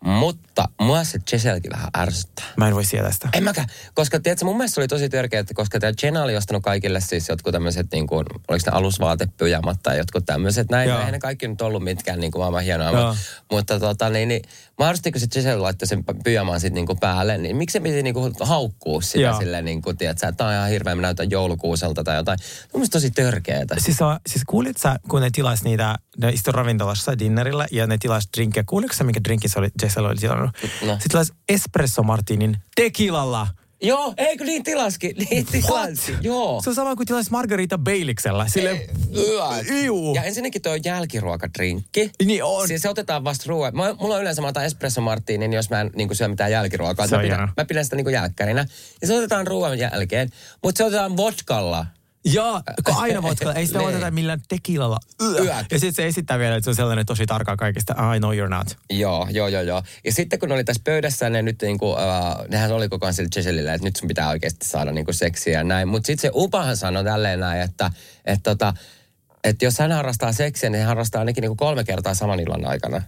Mutta mua se Gisellekin vähän ärsyttää. mä en voi sietää sitä. En mäkään, koska tiedätkö, mun mielestä se oli tosi törkeä, että koska tämä Jenna oli ostanut kaikille siis jotkut tämmöiset, niin kuin, oliko ne alusvaatepyjamat tai jotkut tämmöiset, näin, Joo. eihän ne kaikki nyt ollut mitkään niin kuin maailman hienoa, mutta tota, niin, niin mahdollisesti kun se Giselle laittoi sen pyjamaan sitten niin kuin päälle, niin miksi se piti niin kuin haukkua sitä Joo. silleen, niin kuin, tiedätkö, että tämä on ihan hirveä, mä näytän joulukuuselta tai jotain. Mun mielestä tosi törkeetä. Siis, on, siis kuulit sä, kun ne tilas niitä, ne istu ravintolassa dinnerillä ja ne tilas drinkkejä. Kuulitko sä, mikä drinkki se oli, Jessel oli tilannut? No. Se tilas espresso martinin tekilalla. Joo, eikö niin tilaskin? Niin tilaskin, joo. Se on sama kuin tilas Margarita Bailiksella. Sille, Juu. Ja ensinnäkin tuo jälkiruokadrinkki. Niin on. Siis se otetaan vasta ruoan. Mulla on yleensä mä otan espresso martini, niin jos mä en niin syö mitään jälkiruokaa. Se mä, pidän, mä pidän sitä niin jälkkärinä. Ja se otetaan ruoan jälkeen. Mutta se otetaan vodkalla. Ja kun aina vodka, ei sitä Niin. oteta millään tekilalla. Yök. Ja sitten se esittää vielä, että se on sellainen tosi tarkka kaikista. I know you're not. Joo, joo, joo, joo. Ja sitten kun ne oli tässä pöydässä, ne nyt niinku, uh, nehän oli koko ajan sillä Giselillä, että nyt sun pitää oikeasti saada niinku seksiä ja näin. Mutta sitten se Upahan sanoi tälleen näin, että, että, tota, että jos hän harrastaa seksiä, niin hän harrastaa ainakin niinku kolme kertaa saman illan aikana.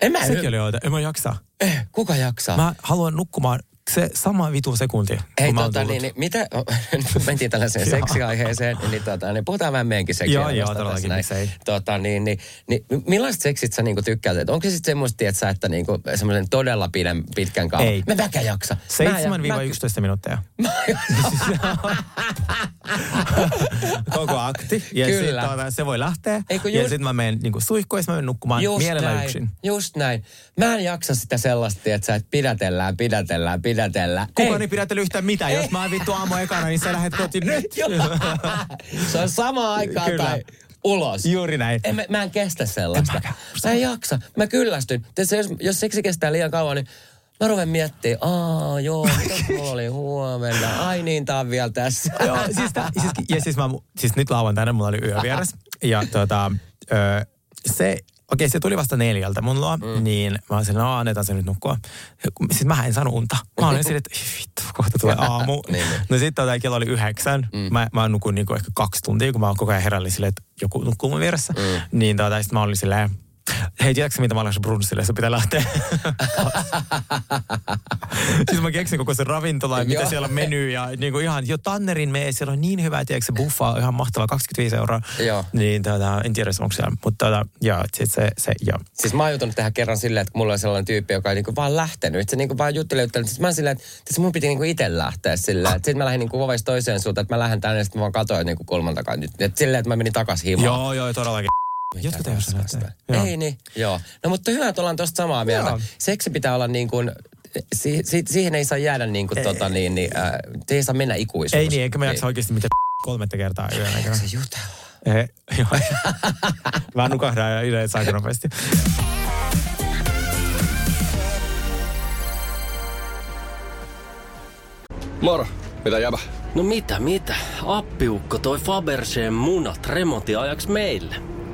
En mä Sekin oli oikein. En mä jaksa. Eh, kuka jaksaa? Mä haluan nukkumaan se sama vitu sekunti, Hei, oon tota, niin, niin, mitä, nyt mentiin tällaiseen Joo. seksiaiheeseen, niin, tota, niin puhutaan vähän meidänkin Joo, joo, seksielämästä todellakin, miksei. Tota, niin, niin, niin, millaiset seksit sä niinku tykkäät? Et onko se sitten semmoista, että sä, että niinku, semmoisen todella pidän, pitkän kauan? Ei. Mä mäkään jaksa. Mä ja- 7-11 minuuttia. Koko akti. Ja Kyllä. sit, tuota, se voi lähteä. Ei, kun ja just- sitten mä menen niin suihkuun mä menen nukkumaan Just mielellä näin, yksin. just näin. Mä en jaksa sitä sellaista, että sä et pidätellään, pidätellään, pidätellään. Kukaan Ei. ei pidättely yhtään mitään. Jos mä oon vittu aamu ekana, niin sä lähdet kotiin nyt. se on sama aikaa Kyllä. tai ulos. Juuri näin. En, mä, mä en kestä sellaista. En mäkään. mä en jaksa. Mä kyllästyn. Tietysti, jos, jos seksi kestää liian kauan, niin Mä ruven miettimään, aa joo, mitä mulla oli huomenna? Ai niin, tää on vielä tässä. Joo, siis, tää, siis, ja siis, mä, siis nyt lauantaina mulla oli yövieras. Ja tota, ö, se, okei se tuli vasta neljältä mun luo, mm. niin mä olin silleen, no annetaan se nyt nukkua. Siis mä en saanut unta. Mä olin silleen, että "Ei vittu, kohta tulee aamu. Niin, niin. No sitten tota, kello oli yhdeksän. Mm. Mä, mä nukun niinku ehkä kaksi tuntia, kun mä koko ajan herällin silleen, että joku nukkuu mun vieressä. Mm. Niin tota, sit mä olin silleen, hei, tiedätkö mitä mä olen brunssille, se pitää lähteä. siis mä keksin koko sen ravintola mitä siellä on meny ja niin kuin ihan jo Tannerin mee, siellä on niin hyvä, tiedätkö se buffa on ihan mahtava, 25 euroa. Joo. Niin tota, en tiedä onko siellä, mutta tota, joo, sit se, se, joo. Siis mä oon joutunut tähän kerran silleen, että mulla oli sellainen tyyppi, joka ei niinku vaan lähtenyt. Että se niinku vaan jutteli, jutteli. Siis mä oon silleen, että siis mun piti niinku itse lähteä silleen. Että sit mä lähdin niinku ovesta toiseen suuntaan, että mä lähden tänne, ja sitten mä vaan katoin niinku kulman takaa. nyt. Et silleen, että mä menin takas himaan. Joo, joo, todellakin. Jotkut ei lähteä. Joo. Ei niin, joo. No mutta hyvä, että ollaan tuosta samaa mieltä. Joo. Seksi pitää olla niin kuin, si, si, siihen ei saa jäädä niin kuin, tota, niin, niin, äh, ei saa mennä ikuisuus. Ei niin, eikä mä jaksa oikeasti mitä kolmetta kertaa yön aikana. Se jutella. Eh, joo. Mä nukahdan ja yleensä aika nopeasti. Moro, mitä jäbä? No mitä, mitä? Appiukko toi Faberseen munat remontiajaksi meille.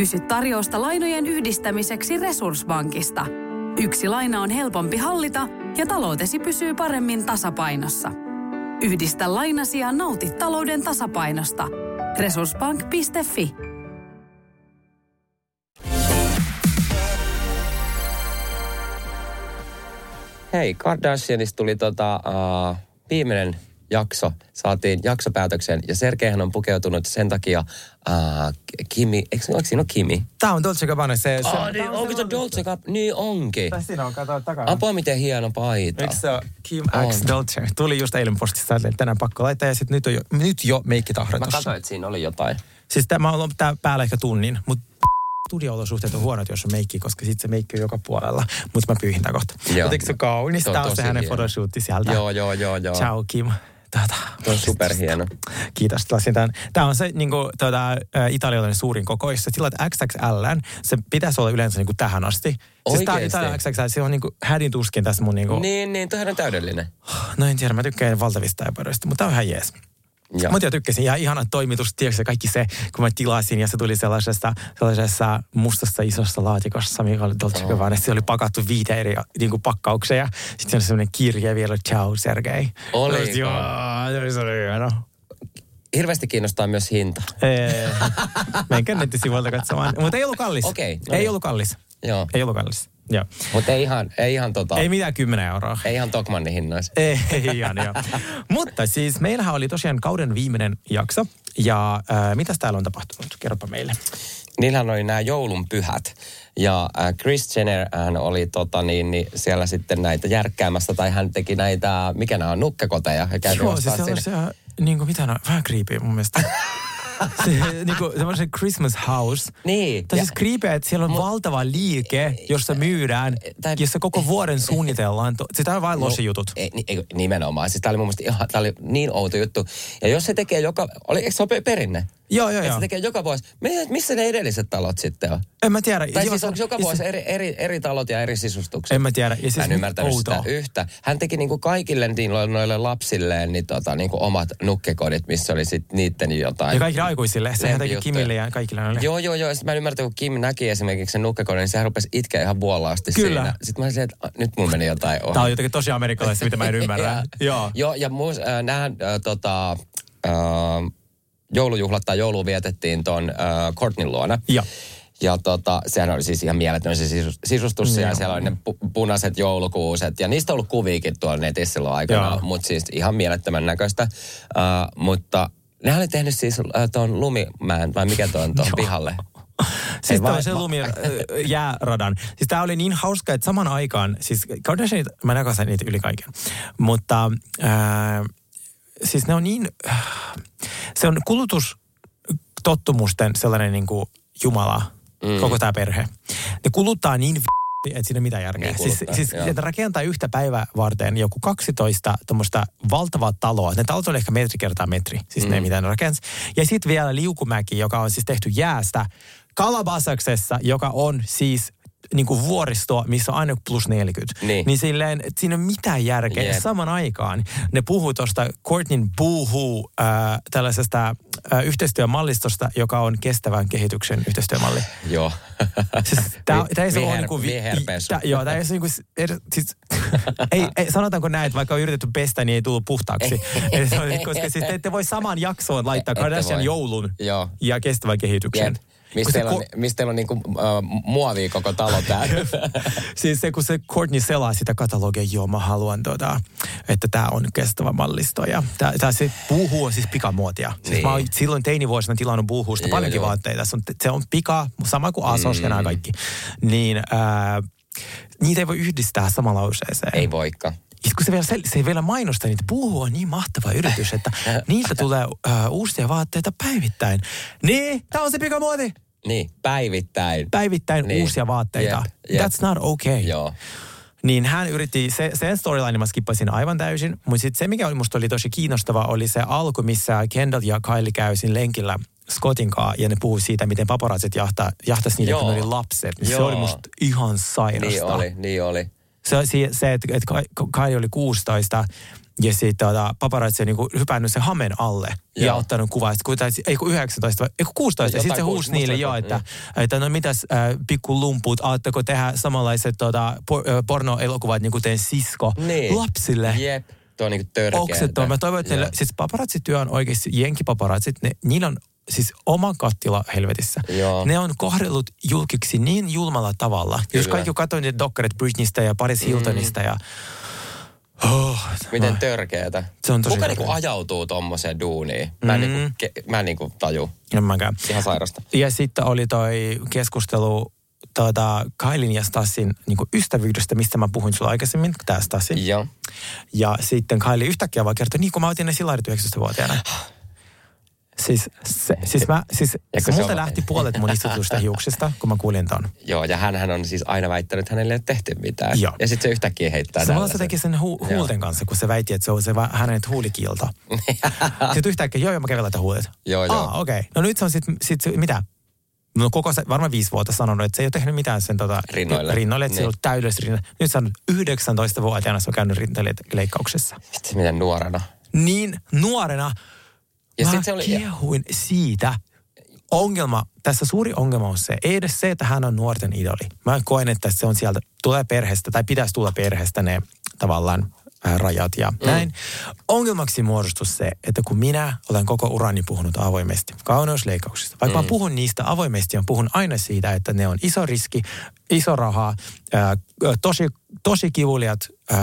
Kysy tarjousta lainojen yhdistämiseksi Resurssbankista. Yksi laina on helpompi hallita ja taloutesi pysyy paremmin tasapainossa. Yhdistä lainasi ja nauti talouden tasapainosta. Resurssbank.fi Hei, Kardashianista tuli tota, uh, viimeinen jakso, saatiin jaksopäätöksen ja Sergeihän on pukeutunut sen takia uh, Kimi, eikö, oliko siinä ole Kimi? Tää on Dolce Gabbana. Se, se, Oh, niin, onko se Dolce Gabbana? Niin onkin. Tässä siinä on, kato takana. Apua miten hieno paita. Eikö se ole Kim On. X Dolce? Tuli just eilen postista, että tänään pakko laittaa ja sitten nyt, on jo, nyt jo meikki Mä katsoin, että siinä oli jotain. Siis tämä on tää päällä ehkä tunnin, mutta studio-olosuhteet on huonot, jos on meikki, koska sitten se meikki on joka puolella. Mutta mä pyyhin kohta. Joo. Mutta eikö se kaunis? Tuo on on se hänen hieno. photoshootti sieltä. Joo, joo, joo, joo. Ciao Kim. Tätä. Tuo on superhieno. Kiitos. Tämän. Tämä on se niin kuin, tuota, italialainen suurin koko. Jos sä tilaat XXL, se pitäisi olla yleensä niin kuin tähän asti. Siis tämä Oikeesti? Italia XXL, se on niin kuin hädin tuskin tässä mun niin kuin, Niin, niin, toihan on täydellinen. No en tiedä, mä tykkään valtavista äpäryistä, mutta tämä on ihan jees. Ja. Mutta jo tykkäsin. Ja ihana toimitus, tiedätkö kaikki se, kun mä tilasin ja se tuli sellaisessa, sellaisessa mustassa isossa laatikossa, mikä oli Dolce Gabbana. Se oli pakattu viite eri niin kuin pakkauksia ja sitten on semmoinen kirje vielä, ciao Sergei. Oliko? Joo, se oli hieno. Hirveästi kiinnostaa myös hinta. Menkää nettisivuilta katsomaan. Mutta ei ollut kallis. Okei, no ei niin. ollut kallis. Joo. Ei ollut kallis. Mutta ei ihan, ei ihan tota, Ei ei, mitään 10 euroa. ei ihan Tokmannin hinnoissa. Ei ihan joo. Mutta siis meillähän oli tosiaan kauden viimeinen jakso. Ja äh, mitäs täällä on tapahtunut? Kerropa meille. Niillähän oli nämä joulun pyhät. Ja äh, Chris Jenner hän oli tota, niin, niin, siellä sitten näitä järkkäämässä, tai hän teki näitä, mikä nämä on, nukkekoteja. Joo, siis ostaa sinne. sellaisia, niin kuin mitä vähän creepy mun mielestä. se, niin kuin, semmoisen Christmas house. Niin. Tai siis creepy, että siellä on valtava liike, jossa myydään, Tää- jossa koko vuoden suunnitellaan. To- Sitä on vain lossijutut. Ei, ni- ei, nimenomaan. Siis tämä oli mun mielestä ihan, tää oli niin outo juttu. Ja jos se tekee joka, oli, eikö se ole pe- perinne? Joo, joo, joo. se tekee joka vuosi. Mi- Missä ne edelliset talot sitten on? En mä tiedä. Tai Joo, siis se- onko joka ja se- vuosi eri, eri, eri talot ja eri sisustukset? En mä tiedä. Ja Mä siis en ymmärtänyt outoa. sitä yhtä. Hän teki niinku kaikille noille lapsilleen niin tota, niinku omat nukkekodit, missä oli sit niiden jotain. Ja kaikille aikuisille. Sehän teki. Kimille ja kaikille noille. Joo, joo, joo. Sitten mä en ymmärtänyt, kun Kim näki esimerkiksi sen nukkekodin, niin sehän rupesi itkeä ihan vuolaasti Kyllä. siinä. Sitten mä olisin, että "Ah, nyt mulla meni jotain ohi. Tää on jotenkin tosi amerikkalaista, mitä mä en ymmärrä. Joo. Joo, ja muus, äh, nää, äh, tota, äh, joulujuhlat tai joulu vietettiin ton äh, Courtneyn luona. Ja. Ja tota, sehän oli siis ihan mieletön se sisus- sisustus ja siellä oli ne pu- punaiset joulukuuset. Ja niistä on ollut kuviikin tuolla netissä silloin aikana, mutta siis ihan mielettömän näköistä. Uh, mutta ne oli tehnyt siis uh, tuon lumimäen, vai mikä tuon tuon pihalle? Siis toi vai- se lumi äh, jääradan. Siis tää oli niin hauska, että saman aikaan, siis Kardashianit, mä rakasan niitä yli kaiken. Mutta äh, siis ne on niin, se on kulutustottumusten sellainen niin kuin jumala, mm. koko tämä perhe. Ne kuluttaa niin v- että siinä ei mitään järkeä. Niin siis kuluttaa, siis joo. että rakentaa yhtä päivää varten joku 12 tuommoista valtavaa taloa. Ne talot on ehkä metri kertaa metri, siis Mm. ne mitä ne rakensi. Ja sitten vielä liukumäki, joka on siis tehty jäästä Kalabasaksessa, joka on siis niin kuin vuoristoa, missä on aina plus 40. Niin. niin silleen, että siinä ei ole mitään järkeä. Ja saman aikaan ne puhuu tuosta Courtneyn boohoo äh, tällaisesta äh, yhteistyömallistosta, joka on kestävän kehityksen yhteistyömalli. Joo. Siis tää ei se ole niinku... Joo, tää ei se niinku... Siis, ei, ei, sanotaanko näin, että vaikka on yritetty pestä, niin ei tullut puhtaaksi. Koska siis te ette voi samaan jaksoon laittaa Kardashian joulun ja kestävän kehityksen. Mistä teillä on, ko- mistä teillä on niinku, uh, muovia koko talo täällä? siis se, kun se Courtney selaa sitä katalogia, joo, mä haluan, tota, että tämä on kestävä mallisto. Ja tää, tää se puuhu on siis pikamuotia. Siis Niin. mä oon silloin teinivuosina tilannut puuhusta Joo, paljonkin joo. vaatteita. Se on, se on pika, sama kuin Asos mm. ja nämä kaikki. Niin ää, niitä ei voi yhdistää samalla lauseeseen. Ei voikka. Ja kun se vielä, sel- se vielä mainostaa niitä, puuhu on niin mahtava yritys, että niiltä tulee uh, uusia vaatteita päivittäin. Niin, tämä on se pikamuoti. Niin, päivittäin. Päivittäin Niin. uusia vaatteita. Jep, jep. That's not okay. Joo. Niin hän yritti, se, sen storyline mä skippasin aivan täysin, mutta sitten se mikä oli, musta oli tosi kiinnostava oli se alku, missä Kendall ja Kylie käy siinä lenkillä Scottin kanssa ja ne puhuu siitä, miten paparazzit jahta, jahtas niitä, kun Joo. ne oli lapset. Se Joo. oli musta ihan sairasta. Niin oli, niin oli. Se, se, se että, että Kai- Kylie oli 16 ja sitten tota, paparazzi on niinku hypännyt sen hamen alle ja Joo. ottanut kuvaa. Sitten ei kun 19, vai- ei kun 16. Ja sitten se huusi niille jo, että, että no mitäs äh, pikku lumput, aatteko tehdä samanlaiset tota, por, äh, pornoelokuvat niin kuin teidän sisko Niin. lapsille? Jep. Tuo on niinku törkeä. Oksettua. Mä toivon, että ne, siis paparazzityö on oikeasti, jenkipaparazzit, ne, niillä on siis oma kattila helvetissä. Joo. Ne on kohdellut julkiksi niin julmalla tavalla. Kyllä. Jos kaikki katsoin niitä dokkarit Britneystä ja Paris Hiltonista ja... Oh, Miten mä- törkeetä. Se on tosi Kuka niinku ajautuu tommoseen duuniin? Mä en, Mm. niinku, ke, mä en niinku taju. En mäkään. Ihan sairasta. Ja sitten oli toi keskustelu tuota, Kailin ja Stassin niin ystävyydestä, mistä mä puhuin sulla aikaisemmin, tämä Stassi. Joo. Ja sitten Kaili yhtäkkiä vaan kertoi, niin kun mä otin ne sillarit 19-vuotiaana. Siis, se, siis, mä, siis Ja se se multa on- lähti puolet mun istutusta hiuksista, kun mä kuulin ton. Joo, ja hän on siis aina väittänyt, että hänelle ei ole tehty mitään. Joo. Ja sitten se yhtäkkiä heittää Se se teki sen hu- Joo. huulten kanssa, kun se väitti, että se on se va- hänen huulikiilto. sitten yhtäkkiä, joo, joo, mä kävin laittaa huulet. Joo, joo. Ah, okei. Okay. No nyt se on sitten, sit, se- mitä? No koko se, varmaan viisi vuotta sanonut, että se ei ole tehnyt mitään sen tota, Rinnoille. rinnoille että se Niin. on ollut rinnat. Nyt se on 19-vuotiaana, se on käynyt rintaleikkauksessa. Vitsi, miten nuorena. Niin nuorena Ja mä sit se oli- kiehuin siitä. Ongelma, tässä suuri ongelma on se, ei edes se, että hän on nuorten idoli. Mä koen, että se on sieltä, tulee perheestä tai pitäisi tulla perheestä ne tavallaan äh, rajat ja mm. näin. Ongelmaksi muodostui se, että kun minä olen koko urani puhunut avoimesti kauneusleikkauksista, vaikka mm. mä puhun niistä avoimesti, mä puhun aina siitä, että ne on iso riski, iso raha, äh, tosi, tosi kivuliat äh,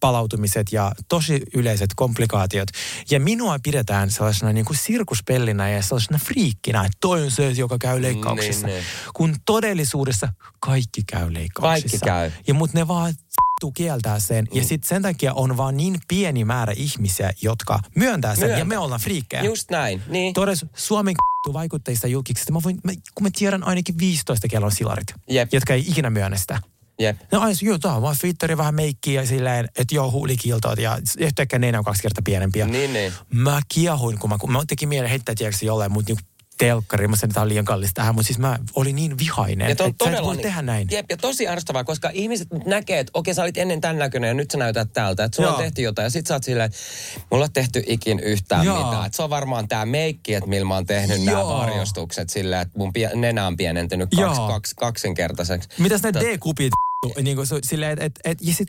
palautumiset ja tosi yleiset komplikaatiot. Ja minua pidetään sellaisena niin kuin sirkuspellinä ja sellaisena friikkinä, että toi on se, joka käy leikkauksissa. Niin, niin. Kun todellisuudessa kaikki käy leikkauksissa. Kaikki käy. Ja mut ne vaan vittu kieltää sen. Mm. Ja sitten sen takia on vaan niin pieni määrä ihmisiä, jotka myöntää sen. Myöntää. Ja me ollaan friikkejä. Just näin, niin. Todes Suomen vaikutteista julkiksi, mä voin, mä, kun mä tiedän ainakin 15 kellon silarit, Jep. jotka ei ikinä myönnä sitä. Jep. No aina, joo, tää on vaan filtteri, vähän meikkiä ja silleen, että joo, huulikiiltot ja yhtäkkiä nenä on kaksi kertaa pienempiä. Niin, niin. Mä kiehuin, kun mä, kun mä tekin mielen heittää, tiedätkö, jollain, mutta niinku telkkari, mä sanoin, että on liian kallista tähän, mutta siis mä olin niin vihainen, että on sä et voi niin- tehdä näin. Jep, ja tosi ärsyttävää, koska ihmiset nyt näkee, että okei, sä olit ennen tämän näköinen ja nyt sä näytät tältä. Että sulla Joo. on tehty jotain ja sit sä oot silleen, että mulla on tehty ikin yhtään Joo. mitään. Että se on varmaan tää meikki, että millä mä oon tehnyt nämä Joo. varjostukset silleen, että mun pie- nenä on pienentynyt kaksi, Joo. kaksi, kaksinkertaiseksi. Mitäs ne D-kupit, niin kuin, silleen, et, et, ja sit,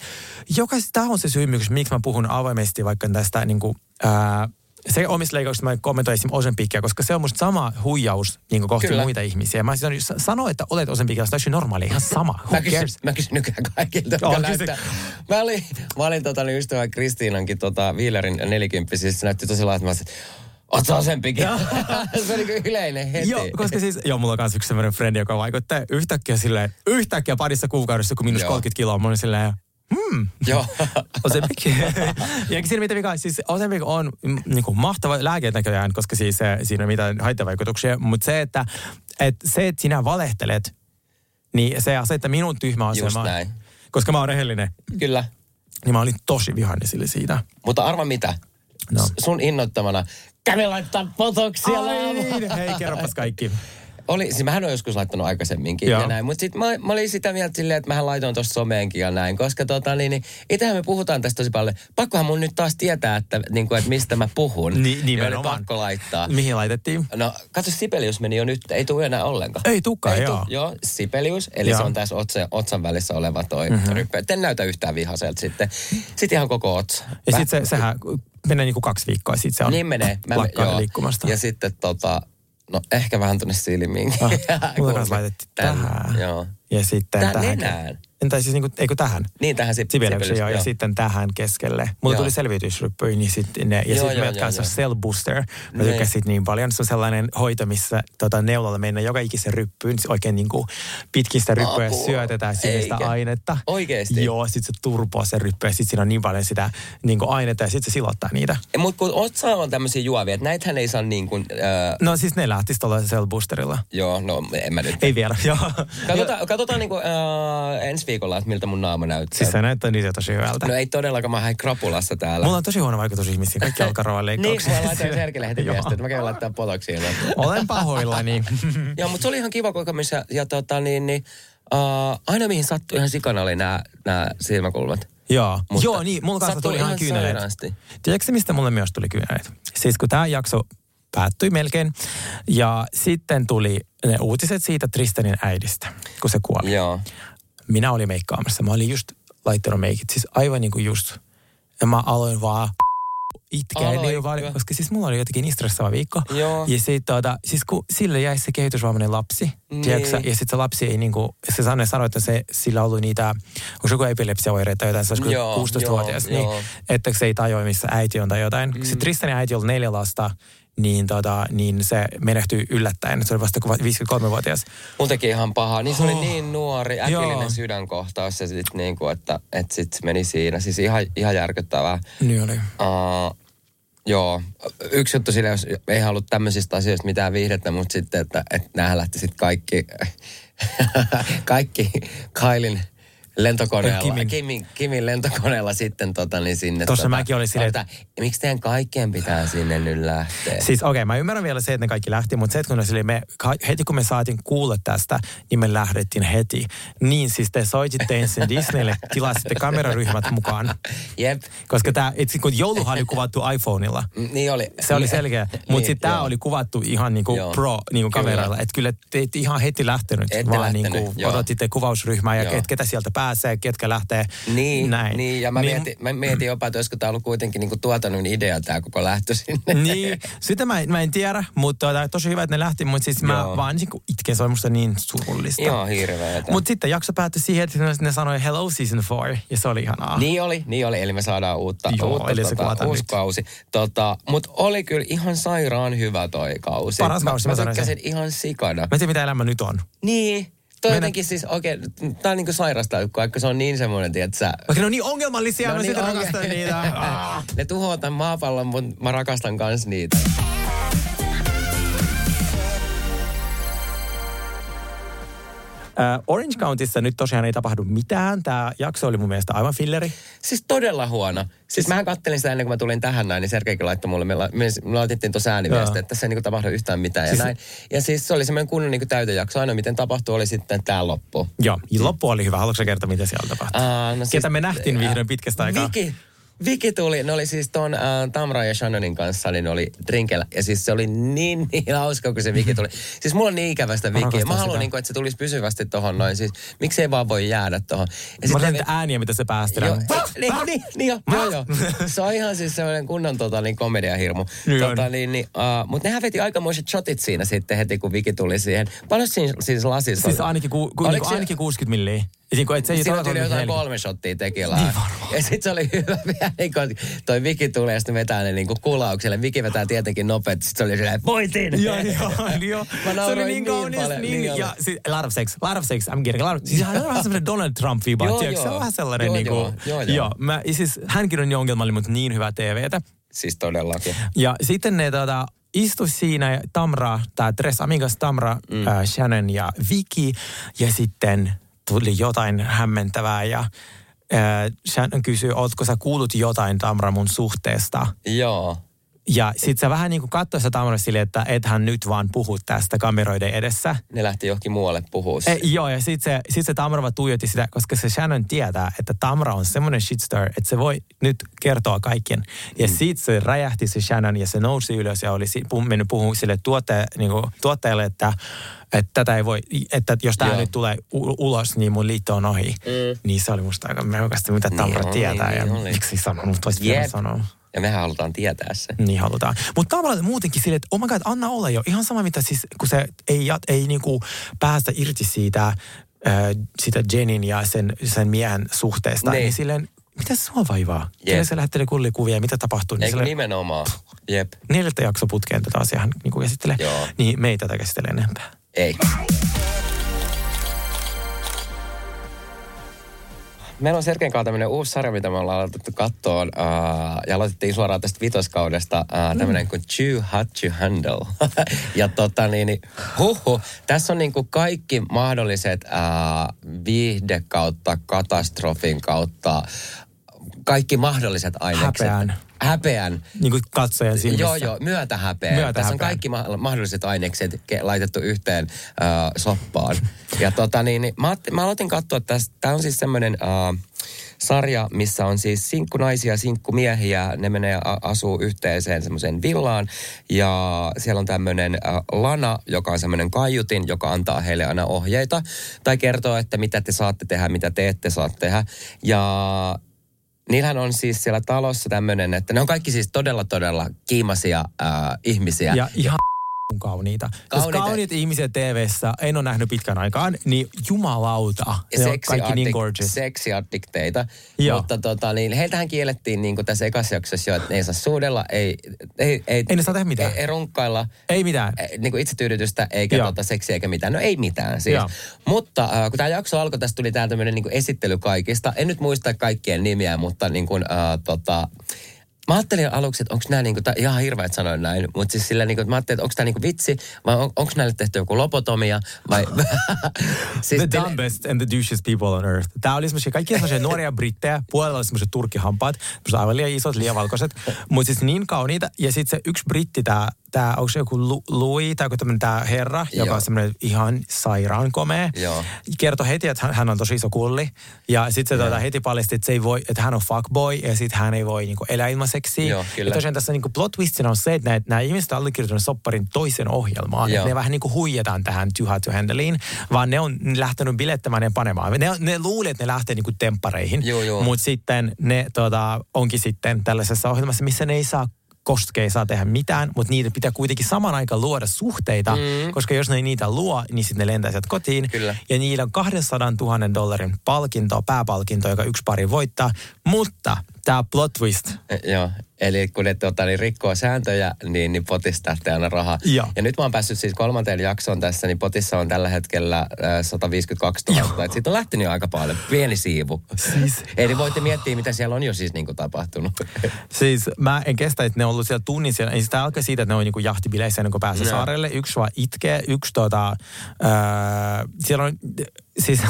jokaisesta tämä on se syy, miksi mä puhun avoimesti vaikka tästä niin kuin, ää, se omissa leikkauksissa mä kommentoin esimerkiksi Ozempicia, koska se on musta sama huijaus niin kohti Kyllä. muita ihmisiä. Mä siis sano, että olet Ozempicilla, se on normaali, ihan sama. Who Mä kysyn, mä kysyn nykyään kaikilta, Joo, jotka kysy. näyttää. Mä olin, mä olin tota, niin ystävä Kristiinankin tota, Viilerin nelikymppisissä. Se näytti tosi että mä olisin, Oot sä asempikin? se oli niin yleinen heti. Joo, koska siis, joo, mulla on myös yksi sellainen frendi, joka vaikuttaa yhtäkkiä silleen, yhtäkkiä parissa kuukaudessa, kun minus Joo. 30 kiloa, mä olin silleen, hmm, Joo. Ozempic. ja eikä siinä mitään vikaa. Siis Ozempic on mm, niin kuin mahtava lääke näköjään, koska siis eh, siinä ei ole mitään haittavaikutuksia. Mutta se, että, että se, että sinä valehtelet, niin se asettaa minun tyhmä Just asemaan. näin. Koska mä oon rehellinen. Kyllä. Niin mä olin tosi vihainen sille siitä. Mutta arva mitä? No. Sun innoittamana. Kävi laittaa potoksia Ai niin, hei kerropas kaikki. Oli, siis mähän olen joskus laittanut aikaisemminkin Joo. ja näin, mutta sitten mä, mä, olin sitä mieltä silleen, että mähän laitoin tuossa someenkin ja näin, koska tota niin, niin itsehän me puhutaan tästä tosi paljon. Pakkohan mun nyt taas tietää, että, niin kuin, että mistä mä puhun. Ni- Niin nimenomaan. pakko laittaa. Mihin laitettiin? No, katso, Sibelius meni jo nyt, ei tule enää ollenkaan. Ei tulekaan, Ei joo. tuu- joo, Sibelius, eli Joo. se on tässä otsa, otsan välissä oleva toi mm-hmm. en näytä yhtään vihaselta sitten. Sitten ihan koko otsa. Ja sitten se, sehän menee niinku kaksi viikkoa, sitten se on Niin menee. Mä, joo. liikkumasta. Ja sitten tota, no ehkä vähän tuonne silmiinkin. Ah, mulla laitettiin tähän. Joo. Ja sitten Tää tähän. nenään. Entä siis niinku, eikö tähän? Niin tähän Sib- Sibeliuksen, joo, ja joo. sitten tähän keskelle. Mulla Joo. tuli selvitysryppyjä, niin sitten ne, ja sitten joo, kanssa. Cell Booster. Mä Niin. tykkäsin niin paljon. Se on sellainen hoito, missä tota, neulalla mennään joka ikisen ryppyyn. Se Oikein niin kuin pitkin sitä ryppyä ja Apua. syötetään sinne sitä ainetta. Oikeesti? Joo, sitten se turpoaa se ryppy ja sitten siinä on niin paljon sitä niin kuin ainetta ja sitten se silottaa niitä. Mutta kun otsa on tämmöisiä juovia, että näitähän ei saa niin kuin, äh, No siis ne lähtisi tuolla Cell Boosterilla. joo, no en mä nyt. Ei vielä, joo. Katsotaan, katsotaan niin kuin, äh, ensi viikolla, että miltä mun naama näyttää. Siis se näyttää niitä tosi hyvältä. No ei todellakaan, mä hain krapulassa täällä. Mulla on tosi huono vaikutus ihmisiin, kaikki alkaroa Niin, leikkauksia. mä laitoin Serkille heti viestiä, että mä käyn laittaa potoksiin. Olen pahoillani. Joo, mutta se oli ihan kiva kokemus ja, ja tota niin, niin uh, aina mihin sattui ihan sikana oli nämä, silmäkulmat. Joo, Mutta Joo niin, mulla kanssa tuli ihan kyyneleet. sairaasti. Tiedätkö mistä mulle myös tuli kyyneleet? Siis kun tämä jakso päättyi melkein, ja sitten tuli ne uutiset siitä Tristanin äidistä, kun se kuoli. Joo. Minä olin meikkaamassa, mä olin just laittanut meikit, siis aivan niin kuin just. Ja mä aloin vaan itkeä niin Aloitko? paljon, koska siis mulla oli jotenkin niin stressaava viikko. Joo. Ja sit, tuota, siis kun sille jäi se kehitysvammainen lapsi, Niin. tiedätkö, ja sitten se lapsi ei niinku, se Sanne sanoi, että se, sillä oli niitä, onko se joku epilepsiaoireita tai jotain, se olisi Joo, 16-vuotias, joo, niin, joo. että se ei tajua, missä äiti on tai jotain. Mm. Sitten Tristanin äiti oli neljä lasta, niin, tota, niin se menehtyi yllättäen. Se oli vasta kun 53-vuotias. Mun teki ihan pahaa. Niin se oli niin nuori, Joo. äkillinen sydänkohtaus ja sit niinku, että, että sit meni siinä. Siis ihan, ihan järkyttävää. Niin oli. Uh, joo, yksi juttu sille, jos ei halua tämmöisistä asioista mitään viihdettä, mutta sitten, että, että nämä lähti sitten kaikki, kaikki Kailin lentokoneella, Kimin. Kimin. Kimin, lentokoneella sitten tota, niin sinne. Tossa mäkin olin silleen, että... Miksi teidän kaikkien pitää sinne nyt lähteä? Siis okei, okay, mä ymmärrän vielä se, että ne kaikki lähti, mutta se, että kun sille, me, heti kun me saatiin kuulla tästä, niin me lähdettiin heti. Niin siis te soititte ensin Disneylle, tilasitte kameraryhmät mukaan. Jep, Koska tämä, itse kun jouluhan oli kuvattu iPhoneilla. Niin oli. Se oli selkeä. Mutta Niin, sitten tämä oli kuvattu ihan niinku Joo. pro niinku kameralla. Että kyllä te ihan heti lähtenyt, Ette vaan lähtenyt, niinku odotitte kuvausryhmää ja ket, ketä sieltä pääsee, ketkä lähtee. Niin, Näin. niin ja mä, niin, mietin, mä mietin jopa, että olisiko tämä ollut kuitenkin niinku tuotannon idea tämä koko lähtö sinne. Niin, sitä mä, en- mä en tiedä, mutta tota, tosi hyvä, että ne lähti, mutta siis mä Joo. vaan niinku itken, se oli musta niin surullista. Ihan hirveetä. Mutta sitten jakso päättyi siihen, että ne sanoi hello season 4, ja se oli ihanaa. Niin oli, niin oli. Eli me saadaan uutta, Joo, uutta eli se kuvataan uusi nyt. kausi. Tota, Mutta oli kyllä ihan sairaan hyvä toi kausi. Paras kausi, mä, mä mä tykkäsin ihan sikana. Mä en tiedä, mitä elämä nyt on. Niin. Toi Mennä- jotenkin siis oikein, tää on niinku sairasta, vaikka se on niin semmoinen, että sä... Vaikka ne on niin ongelmallisia, no, mä niin sitten onge- rakastan niitä. Ah. ne tuhoaa tämän maapallon, mutta mä rakastan kans niitä. Orange Countyssa nyt tosiaan ei tapahdu mitään. Tämä jakso oli mun mielestä aivan filleri. Siis todella huono. Siis mähän kattelin sitä ennen kuin mä tulin tähän näin, niin Sergeikin laittoi mulle, me, la, me, me laitettiin tuossa ääniviesti, Joo. että tässä ei niinku tapahdu yhtään mitään Siis- ja näin. Ja siis se oli semmoinen kunnon niinku täytejakso. Ainoa miten tapahtui oli sitten tämä loppu. Joo, ja loppu oli hyvä. Haluatko kertoa, mitä siellä tapahtui? Aa, no Ketä me nähtiin vihdoin pitkästä aikaa? Viki. Viki tuli, ne oli siis ton äh, Tamra ja Shannonin kanssa, niin ne oli drinkellä. Ja siis se oli niin, niin hauska, kun se Viki tuli. Siis mulla on niin ikävästä Vikiä. Mä haluan, niin kuin, että se tulisi pysyvästi tohon noin. Siis miksei vaan voi jäädä tohon. Ja Mä sit olen ne- niitä ääniä, mitä se päästi. Joo, niin, niin, niin joo, joo, joo. Se on ihan siis semmoinen kunnon tota, niin komediahirmu. Niin tota, niin, niin, uh, Mutta nehän veti aikamoiset shotit siinä sitten heti, kun Viki tuli siihen. Paljon siinä siis lasissa Siis ainakin, ku, ku, niinku, ainakin 60 milliä. Niin kuin, et se ei Siinä tuli jotain kolme shottia tekilaa. Niin varmaan. Ja sitten se oli hyvä vielä, niin kun toi Viki tulee ja sitten vetää ne niinku kulaukselle. Viki vetää tietenkin nopeasti. Sitten se oli silleen, voitin! Joo, joo, joo. Mä Se oli niin kaunis, paljon, niin, niin ja siis, a lot of sex, a lot of sex, I'm getting a lot of, siis hän on vähän semmoinen Donald Trump-viba, Joo, tiedätkö? Se on vähän sellainen Joo, niinku, joo, joo, joo. joo. Mä, siis hänkin on niin ongelmallinen, mutta niin hyvää TVtä. Siis todellakin. Ja sitten ne tota, istu siinä Tamra, tämä Tres Amigas Tamra, mm. äh, Shannon ja Vicky. Ja sitten tuli jotain hämmentävää ja Shannon kysyi, ootko sä kuullut jotain Tamra mun suhteesta? Joo. Ja sit sä vähän niin kuin katsoi sitä Tamra silleen, että et hän nyt vaan puhu tästä kameroiden edessä. Ne lähti johonkin muualle puhua. E, joo, ja sit se, sit se Tamra vaan tuijotti sitä, koska se Shannon tietää, että Tamra on semmoinen shitstar, että se voi nyt kertoa kaiken. Ja mm. sit se räjähti se Shannon ja se nousi ylös ja oli mennyt puhumaan sille tuotte, niin kuin, tuottajalle, että, että tätä ei voi, että jos tämä nyt tulee u- ulos, niin mun liitto on ohi. Mm. Niin se oli musta aika mehukasta, mitä Niin Tamra oli, tietää niin ja oli. miksi sanonut, voisi Jep. vielä sanoa. Ja mehän halutaan tietää se. Niin halutaan. Mutta tavallaan muutenkin silleen, että oh my god, anna olla jo. Ihan sama, mitä siis, kun se ei, jat, ei niinku päästä irti siitä, äh, sitä Jenin ja sen, sen miehen suhteesta. Niin. Niin, silleen, mitä sua vaivaa? Jep. Kelle se lähettelee kullikuvia ja mitä tapahtuu? Niin Eikö silleen, nimenomaan? Jep. neljättä jakso putkeen tätä asiaa hän niin käsittelee. Joo. Niin me ei tätä käsitellä enempää. Ei. Meillä on Sergen kanssa tämmöinen uusi sarja, mitä me ollaan aloitettu kattoon. Uh, ja aloitettiin suoraan tästä vitoskaudesta uh, tämmöinen kuin Too Hot to Handle. ja tota niin, niin huhu, tässä on niin kuin kaikki mahdolliset uh, viihde kautta, katastrofin kautta, kaikki mahdolliset ainekset. Häpeän. Häpeän. Niin kuin katsojan silmissä. Joo, joo, myötähäpeä. Myötähäpeä. Tässä on kaikki ma- mahdolliset ainekset ke- laitettu yhteen äh, soppaan. Ja tota niin, niin mä, mä aloitin katsoa tästä. Tämä on siis semmoinen äh, sarja, missä on siis sinkkunaisia, sinkkumiehiä. Ne menee asuu yhteiseen semmoiseen villaan. Ja siellä on tämmöinen äh, Lana, joka on semmoinen kaiutin, joka antaa heille aina ohjeita. Tai kertoo, että mitä te saatte tehdä, mitä te ette saa tehdä. Ja Niillähän on siis siellä talossa tämmöinen, että ne on kaikki siis todella, todella kiimaisia äh, ihmisiä. Ja ihan kauniita. Kauniita. Jos kauniit ihmiset TV-ssä en ole nähnyt pitkän aikaan, niin jumalauta. Ne on kaikki niin gorgeous. seksiaddikteita. Joo. Mutta tota, niin, heiltähän kiellettiin niin kuin tässä ekassa jaksossa jo, että ne ei saa suudella, ei, ei, ei, Ei ne saa tehdä mitään. Ei, ei runkkailla. Ei mitään. ei, niin kuin itsetyydytystä eikä Joo. tota, seksiä eikä mitään. No ei mitään siis. Joo. Mutta äh, kun tämä jakso alkoi, tästä tuli tämä tämmöinen niin esittely kaikista. En nyt muista kaikkien nimiä, mutta niin kuin, äh, tota, Mä ajattelin aluksi, että onko nämä niinku, ihan hirveä, että sanoin näin, mutta siis sillä niinku, että mä ajattelin, että onko tämä niinku vitsi vai on, onko näille tehty joku lopotomia vai... siis the dumbest and the douchest people on earth. Tää oli semmoisia, kaikki semmoisia nuoria brittejä, puolella oli semmoiset turkkihampaat, semmoiset aivan liian isot, liian valkoiset, mutta siis niin kauniita. Ja sitten se yksi britti, tää, tää onko se joku Lu- Louis, tai joku tämmöinen tää herra, joka Joo. on semmoinen ihan sairaan komea. Joo. Kertoi heti, että hän, hän on tosi iso kulli. Ja sitten se tota, heti paljasti, että, se ei voi, että hän on fuckboy, ja sitten hän ei voi niinku, elää ilman seksiä. Joo, kyllä. Ja tosiaan tässä niinku plot twistina on se, että nämä ihmiset on allekirjoittanut sopparin toisen ohjelmaan. Joo. Että ne vähän niin kuin huijataan tähän Too Hot to Handleiin, vaan ne on lähtenyt bilettämään ja panemaan. Ne, ne luuli, että ne lähtee niin kuin temppareihin, mutta sitten ne tota, onkin sitten tällaisessa ohjelmassa, missä ne ei saa koska ei saa tehdä mitään, mutta niitä pitää kuitenkin saman aikaan luoda suhteita, mm. koska jos ne ei niitä luo, niin sitten ne lentää sieltä kotiin. Kyllä. Ja niillä on 200 000 dollarin palkinto, pääpalkinto, joka yksi pari voittaa. Mutta tämä plot twist, E, Joo, eli kun ne tota, niin rikkoo sääntöjä, niin, niin potista aina rahaa. Joo. Ja nyt mä oon päässyt siis kolmanteen jaksoon tässä, niin potissa on tällä hetkellä äh, 152 000. Et siitä on lähtenyt jo aika paljon, pieni siivu. Siis- Eli voitte miettiä, mitä siellä on jo siis niin kuin tapahtunut. Siis mä en kestä, että ne on ollut siellä tunnin siellä. Siis tämä alkoi siitä, että ne on niinku jahtibileissä ennen kuin pääsee Joo. saarelle. Yksi vaan itkee, yksi tota... Öö, siellä on siis...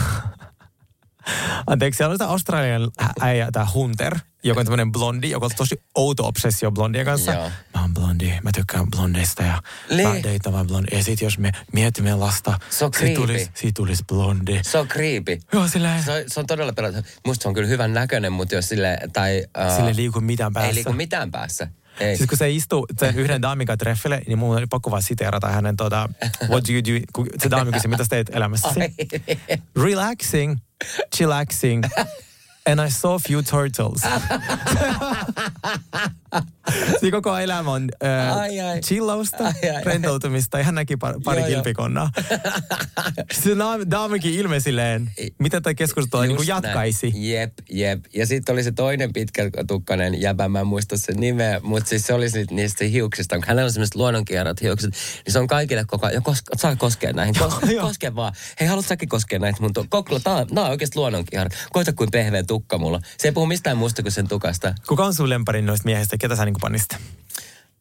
Anteeksi, siellä on tämä Australian äijä, tämä Hunter. joka on tämmöinen blondi, joka on tosi outo obsessio blondien kanssa. Joo. Mä oon blondi, mä tykkään blondeista ja Niin. mä deitaan blondi. Ja sit jos me mietimme lasta, Se on siitä tulisi, siitä tulisi blondi. Se on creepy. Joo, silleen, Se on, se on todella pelottava. Musta se on kyllä hyvän näköinen, mutta jos sille, tai... Uh, sille ei liiku mitään päässä. ei liiku mitään päässä. Ei. Siis kun se istuu sen yhden daamin kanssa treffille, niin mun oli pakko vaan siteerata hänen tuota, what do you do, kun se daami kysyi, mitä teet elämässäsi? Relaxing, chillaxing, and I saw a few turtles. Siinä koko elämä on äh, Ai, ai. chillausta, Ai, ai, rentoutumista ja hän näki pari, pari Joo, kilpikonnaa. se daam- daamikin ilme silleen, miten tämä keskustelu niin jatkaisi. Näin. Jep, jep. Ja sitten oli se toinen pitkätukkainen jäbä, mä en muista sen nimeä, mutta siis se oli niistä hiuksista. Kun hänellä on semmoiset luonnonkierrat hiukset, niin se on kaikille koko ajan, kos, saa koskea näihin, kos, koske vaan. Hei, haluat säkin koskea näitä mun kokla, tää, on- on oikeasti luonnonkierrat. Koita kuin pehmeä tukka mulla. Se ei puhu mistään muusta kuin sen tukasta. Kuka on sun lemparin noista miehistä? Ketä sä niin panisit?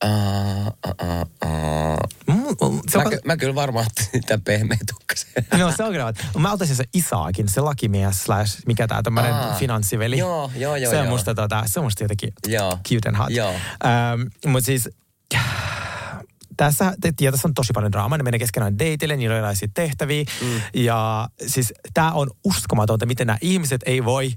Uh, uh, uh, uh. Mm, se Mä, on, ky- mä kyllä varmaan sitä pehmeä tukkasen. No se on kyllä. Mä ottaisin se Isaakin, se lakimies slash, mikä tää tämmönen Aa, finanssiveli. joo, joo, joo, Se on joo. musta, tota, se on musta jotenkin Joo. cute and hot. Joo. Ähm, Mutta siis tässä, tiedät, tässä on tosi paljon draamaa. Ne menee keskenään dateille, niillä on erilaisia tehtäviä. Mm. Ja siis tämä on uskomatonta, miten nämä ihmiset ei voi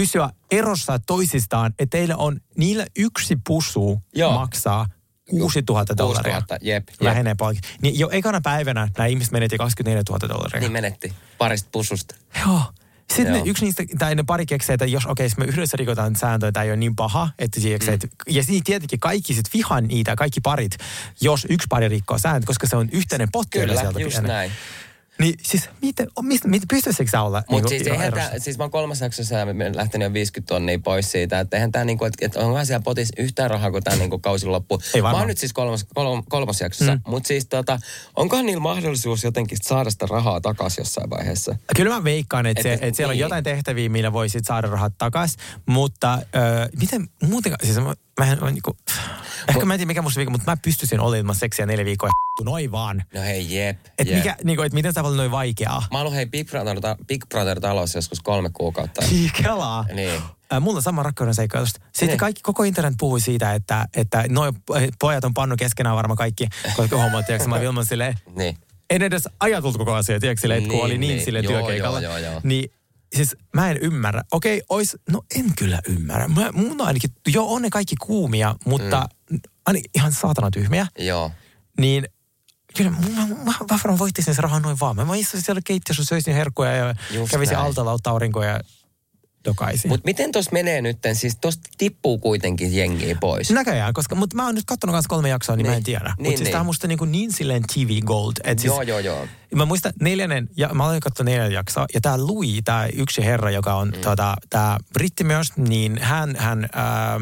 pysyä erossa toisistaan, että teillä on, niillä yksi pusu Joo. maksaa 6000 dollaria. 6000, jep, jep. Lähenee paljon. Niin jo ekana päivänä nämä ihmiset menetti 24 000 dollaria. Niin menetti parista pususta. Joo. Sitten Joo. ne, yksi niistä, tai ne pari keksee, että jos okei, okay, me yhdessä rikotaan sääntöä, tämä ei ole niin paha, että mm. että, ja siinä tietenkin kaikki sit vihan niitä, kaikki parit, jos yksi pari rikkoo sääntöä, koska se on yhteinen potti Kyllä, sieltä just pienen. näin. Niin siis, miten, mistä, mistä pystyisikö sä olla? Mutta niinku siis, eihän tää, siis mä oon kolmas jaksossa ja mä lähtenyt jo 50 tonnia pois siitä, että eihän tää niinku, että et onkohan siellä potissa yhtään rahaa, kun tää niinku kausi loppuu. Ei mä varmaan. oon nyt siis kolmas, kolmas, kolmas jaksossa, mm. mutta siis tota, onkohan niillä mahdollisuus jotenkin saada sitä rahaa takaisin jossain vaiheessa? Kyllä mä veikkaan, että, Et- se, et- että siellä on niin. jotain tehtäviä, millä voi sit saada rahat takaisin, mutta äh, miten muutenkaan, siis mä, mä en, niinku, ehkä mä en tiedä mikä musta vika, mutta mä pystyisin olemaan seksiä neljä viikkoa noin vaan. No hei, jep, Että jep. mikä, niinku, et miten voi noin vaikeaa? Mä oon hei Big Brother, Big Brother talossa joskus kolme kuukautta. Kelaa. Niin. Äh, Mulla on sama rakkauden seikkailu. Sitten Niin. kaikki, koko internet puhui siitä, että, että noi pojat on pannut keskenään varmaan kaikki, koska huomaat, tiedätkö, mä Vilman silleen, Niin. en edes ajatellut koko asia, tiedätkö, silleen, että kun Niin, oli niin, niin. sille Joo, työkeikalla. joo, joo, joo. Niin siis mä en ymmärrä. Okei, ois, no en kyllä ymmärrä. Mä, mun on ainakin, joo on ne kaikki kuumia, mutta mm. Ainakin ihan saatana tyhmiä. Joo. Niin kyllä mä, mä, mä, mä varmaan voittisin se rahaa noin vaan. Mä, mä istuisin siellä keittiössä, söisin herkkuja ja Just kävisin näin. altalla ottaa aurinkoja ja dokaisin. Mutta miten tos menee nyt? Siis tosta tippuu kuitenkin jengiä pois. Näköjään, koska, mutta mä oon nyt katsonut kanssa kolme jaksoa, niin, niin mä en Niin. tiedä. Niin, mutta siis niin. tää on musta niin, kuin niin silleen TV Gold. Et siis, Joo, joo, joo. Mä muistan neljännen, ja mä olen katsonut neljännen jaksoa, ja tää Louis, tää yksi herra, joka on mm. tota, tää britti myös, niin hän, hän ää,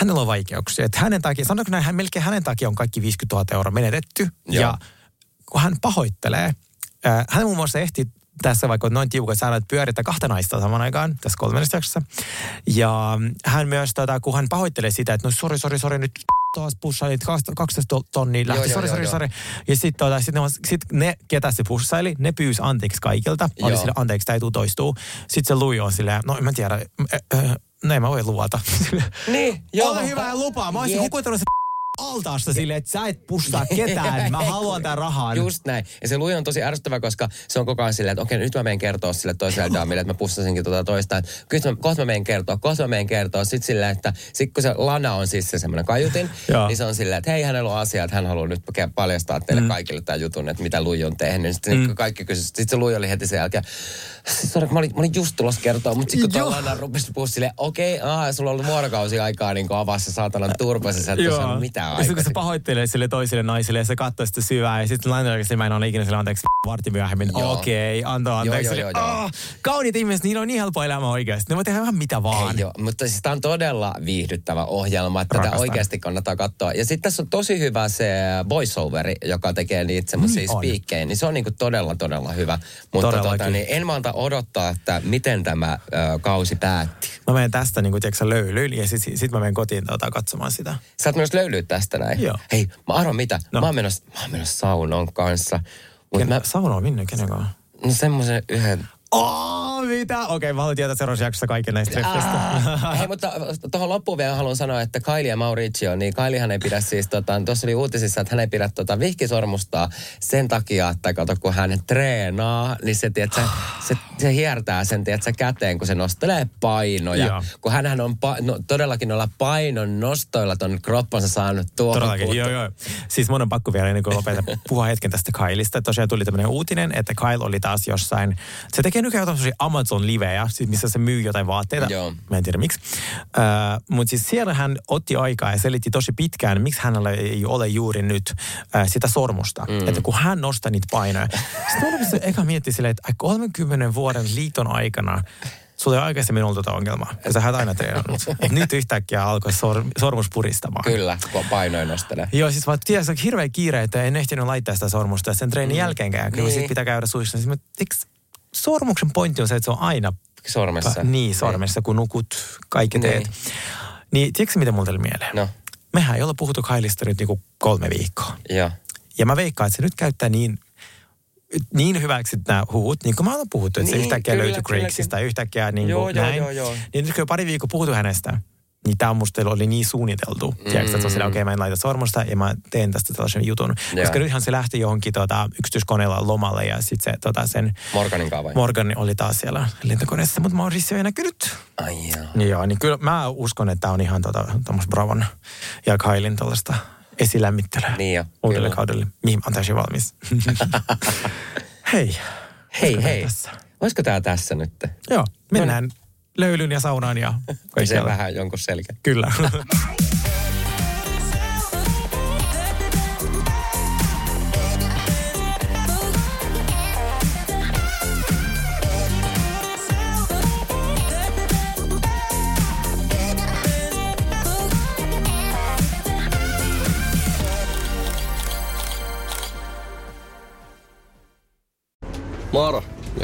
hänellä on vaikeuksia. Et hänen takia, sanotaanko näin, hän, melkein hänen takia on kaikki 50 000 euroa menetetty. Joo. Ja kun hän pahoittelee, ää, hän muun muassa ehti tässä vaikka on noin tiukat säännöt pyörittää kahta naista saman aikaan tässä kolmannessa jaksossa. Ja hän myös, tota, kun hän pahoittelee sitä, että no sori, sori, sori, nyt taas pussailit 12 tonnia lähti, sori, sori, sori. Ja sitten tota, sit ne, sit ne, ketä se pussaili, ne pyysi anteeksi kaikilta. Oli Joo. sille, anteeksi, tämä ei tule toistuu. Sitten se Louis on silleen, no en mä tiedä, äh, äh, en mä voi luvata. Niin, joo. Ole hyvä ja lupaa. Mä olisin se altaasta silleen, että sä et pussaa ketään. Mä haluan tämän rahan. Just näin. Ja se Lui on tosi ärsyttävä, koska se on koko ajan silleen, että okei, nyt mä menen kertoa sille toiselle daamille, että mä pussasinkin tuota toista. Että Kyllä mä, kohta mä menen kertoa, kohta mä menen kertoa. Sitten silleen, että sit kun se Lana on siis se semmoinen kaiutin, niin se on silleen, että hei, hänellä on asia, että hän haluaa nyt paljastaa teille mm. kaikille tämän jutun, että mitä Lui on tehnyt. Sitten mm. kaikki kysyivät, sitten se Lui oli heti sen jälkeen, sorry, mä olin, mä olin just tulossa kertoa, mutta sitten kun tuo. Lana rupesi puhua silleen, okei, aa, sulla on ollut vuorokausi aikaa niin avaa se saatanan turpasi, sä et ole Ja sitten kun se pahoittelee sille toiselle naiselle ja se katsoo sitä syvää ja sitten Lainalla oikeasti mä en ole ikinä sille anteeksi vartti myöhemmin. Okei, antaa anteeksi. joo, joo, joo. Ah, kauniit ihmiset, niillä on niin helppo elämä oikeasti. Ne voi tehdä vähän mitä vaan. Ei, joo, mutta siis tämä on todella viihdyttävä ohjelma, että tätä oikeasti kannattaa katsoa. Ja sitten tässä on tosi hyvä se voiceoveri, joka tekee niitä semmoisia on. spiikkejä, niin se on niinku todella, todella hyvä. Mutta tota, niin en malta odottaa, että miten tämä ö, kausi päätti. Mä menen tästä niin kuin, tiedätkö, löylyyn ja sitten sit mä menen kotiin tota, katsomaan sitä. Sä oot myös löylyä tästä näin. Joo. Hei, mä arvan mitä. No. Mä, oon menossa, mä oon menossa saunon kanssa. Ken, mä, Sauno on minne, kenen kanssa? no semmoisen yhden, Oh, mitä? Okei, okay, mä haluan tietää seuraavassa jaksossa kaikki näistä treffeistä. Hei, mutta tuohon loppuun vielä haluan sanoa, että Kylie ja Mauricio, niin Kyliehän ei pidä siis, tota, tuossa oli uutisissa, että hän ei pidä tota, vihkisormusta sen takia, että kato, kun hän treenaa, niin se, tiedät, se, se, se hiertää sen, tiedät, se käteen, kun se nostelee painoja. Joo. Kun hän on pa, no, todellakin noilla painon nostoilla ton kroppansa saanut tuohon Todellakin, joo, joo. Siis mun on pakko vielä ennen kuin lopetan puhua hetken tästä Kailista. Tosiaan tuli tämmöinen uutinen, että Kyle oli taas jossain, se tekee nykyään jotain Amazon-livejä, siis missä se myy jotain vaatteita. Joo. Mä en tiedä miksi. Uh, Mutta siis siellä hän otti aikaa ja selitti tosi pitkään, miksi hänellä ei ole juuri nyt uh, sitä sormusta. Mm. Että kun hän nostaa niitä painoja. Sitten mä eka miettiä silleen, että ai 30 vuoden liiton aikana Sulla ei aikaisemmin ollut tätä ongelmaa, kun sä aina treenannut. Nyt yhtäkkiä alkoi sor, sormus puristamaan. Kyllä, kun painoin nostelee. Joo, siis vaan tiedä, se on hirveä kiire, että en ehtinyt laittaa sitä sormusta sen treenin mm. jälkeenkään. Kyllä Niin. niin. sit pitää käydä suissa. Siis, mä- eikö sormuksen pointti on se, että se on aina Sormessa. niin sormessa, kun nukut, kaikki teet. Niin. Niin, niin tiedätkö mitä mulla tuli mieleen? No, Mehän ei olla puhuttu Kailista nyt niinku kolme viikkoa. joo. Ja mä veikkaan, että se nyt käyttää niin, niin hyväksi nämä huut, niin kuin mä oon puhuttu, että Niin, se yhtäkkiä kyllä, löytyi Craigslista, yhtäkkiä niin Joo, kuin joo, näin. joo, joo. Niin nyt kun pari viikkoa puhuttu hänestä, niin tämä musta oli niin suunniteltu. Mm. Tiedätkö, että on okei, okay, mä en laita sormusta ja mä teen tästä tällaisen jutun. Joo. Koska nythän se lähti johonkin tota, yksityiskoneella lomalle ja sitten se tota, sen Morganin kanssa vai? Morgan oli taas siellä lentokoneessa, mutta Mauricio ei näkynyt. Ai joo. Joo, niin kyllä mä uskon, että tämä on ihan tota, Bravon ja Kailin tällaista esilämmittelyä Niin jo, uudelle kyllä. kaudelle, mihin mä oon täysin valmis. hei. Hei, hei. Tässä? Olisiko tää tässä nyt? Joo, mennään löylyn ja saunaan ja Se vähän jonkun selkä. Kyllä. Moro,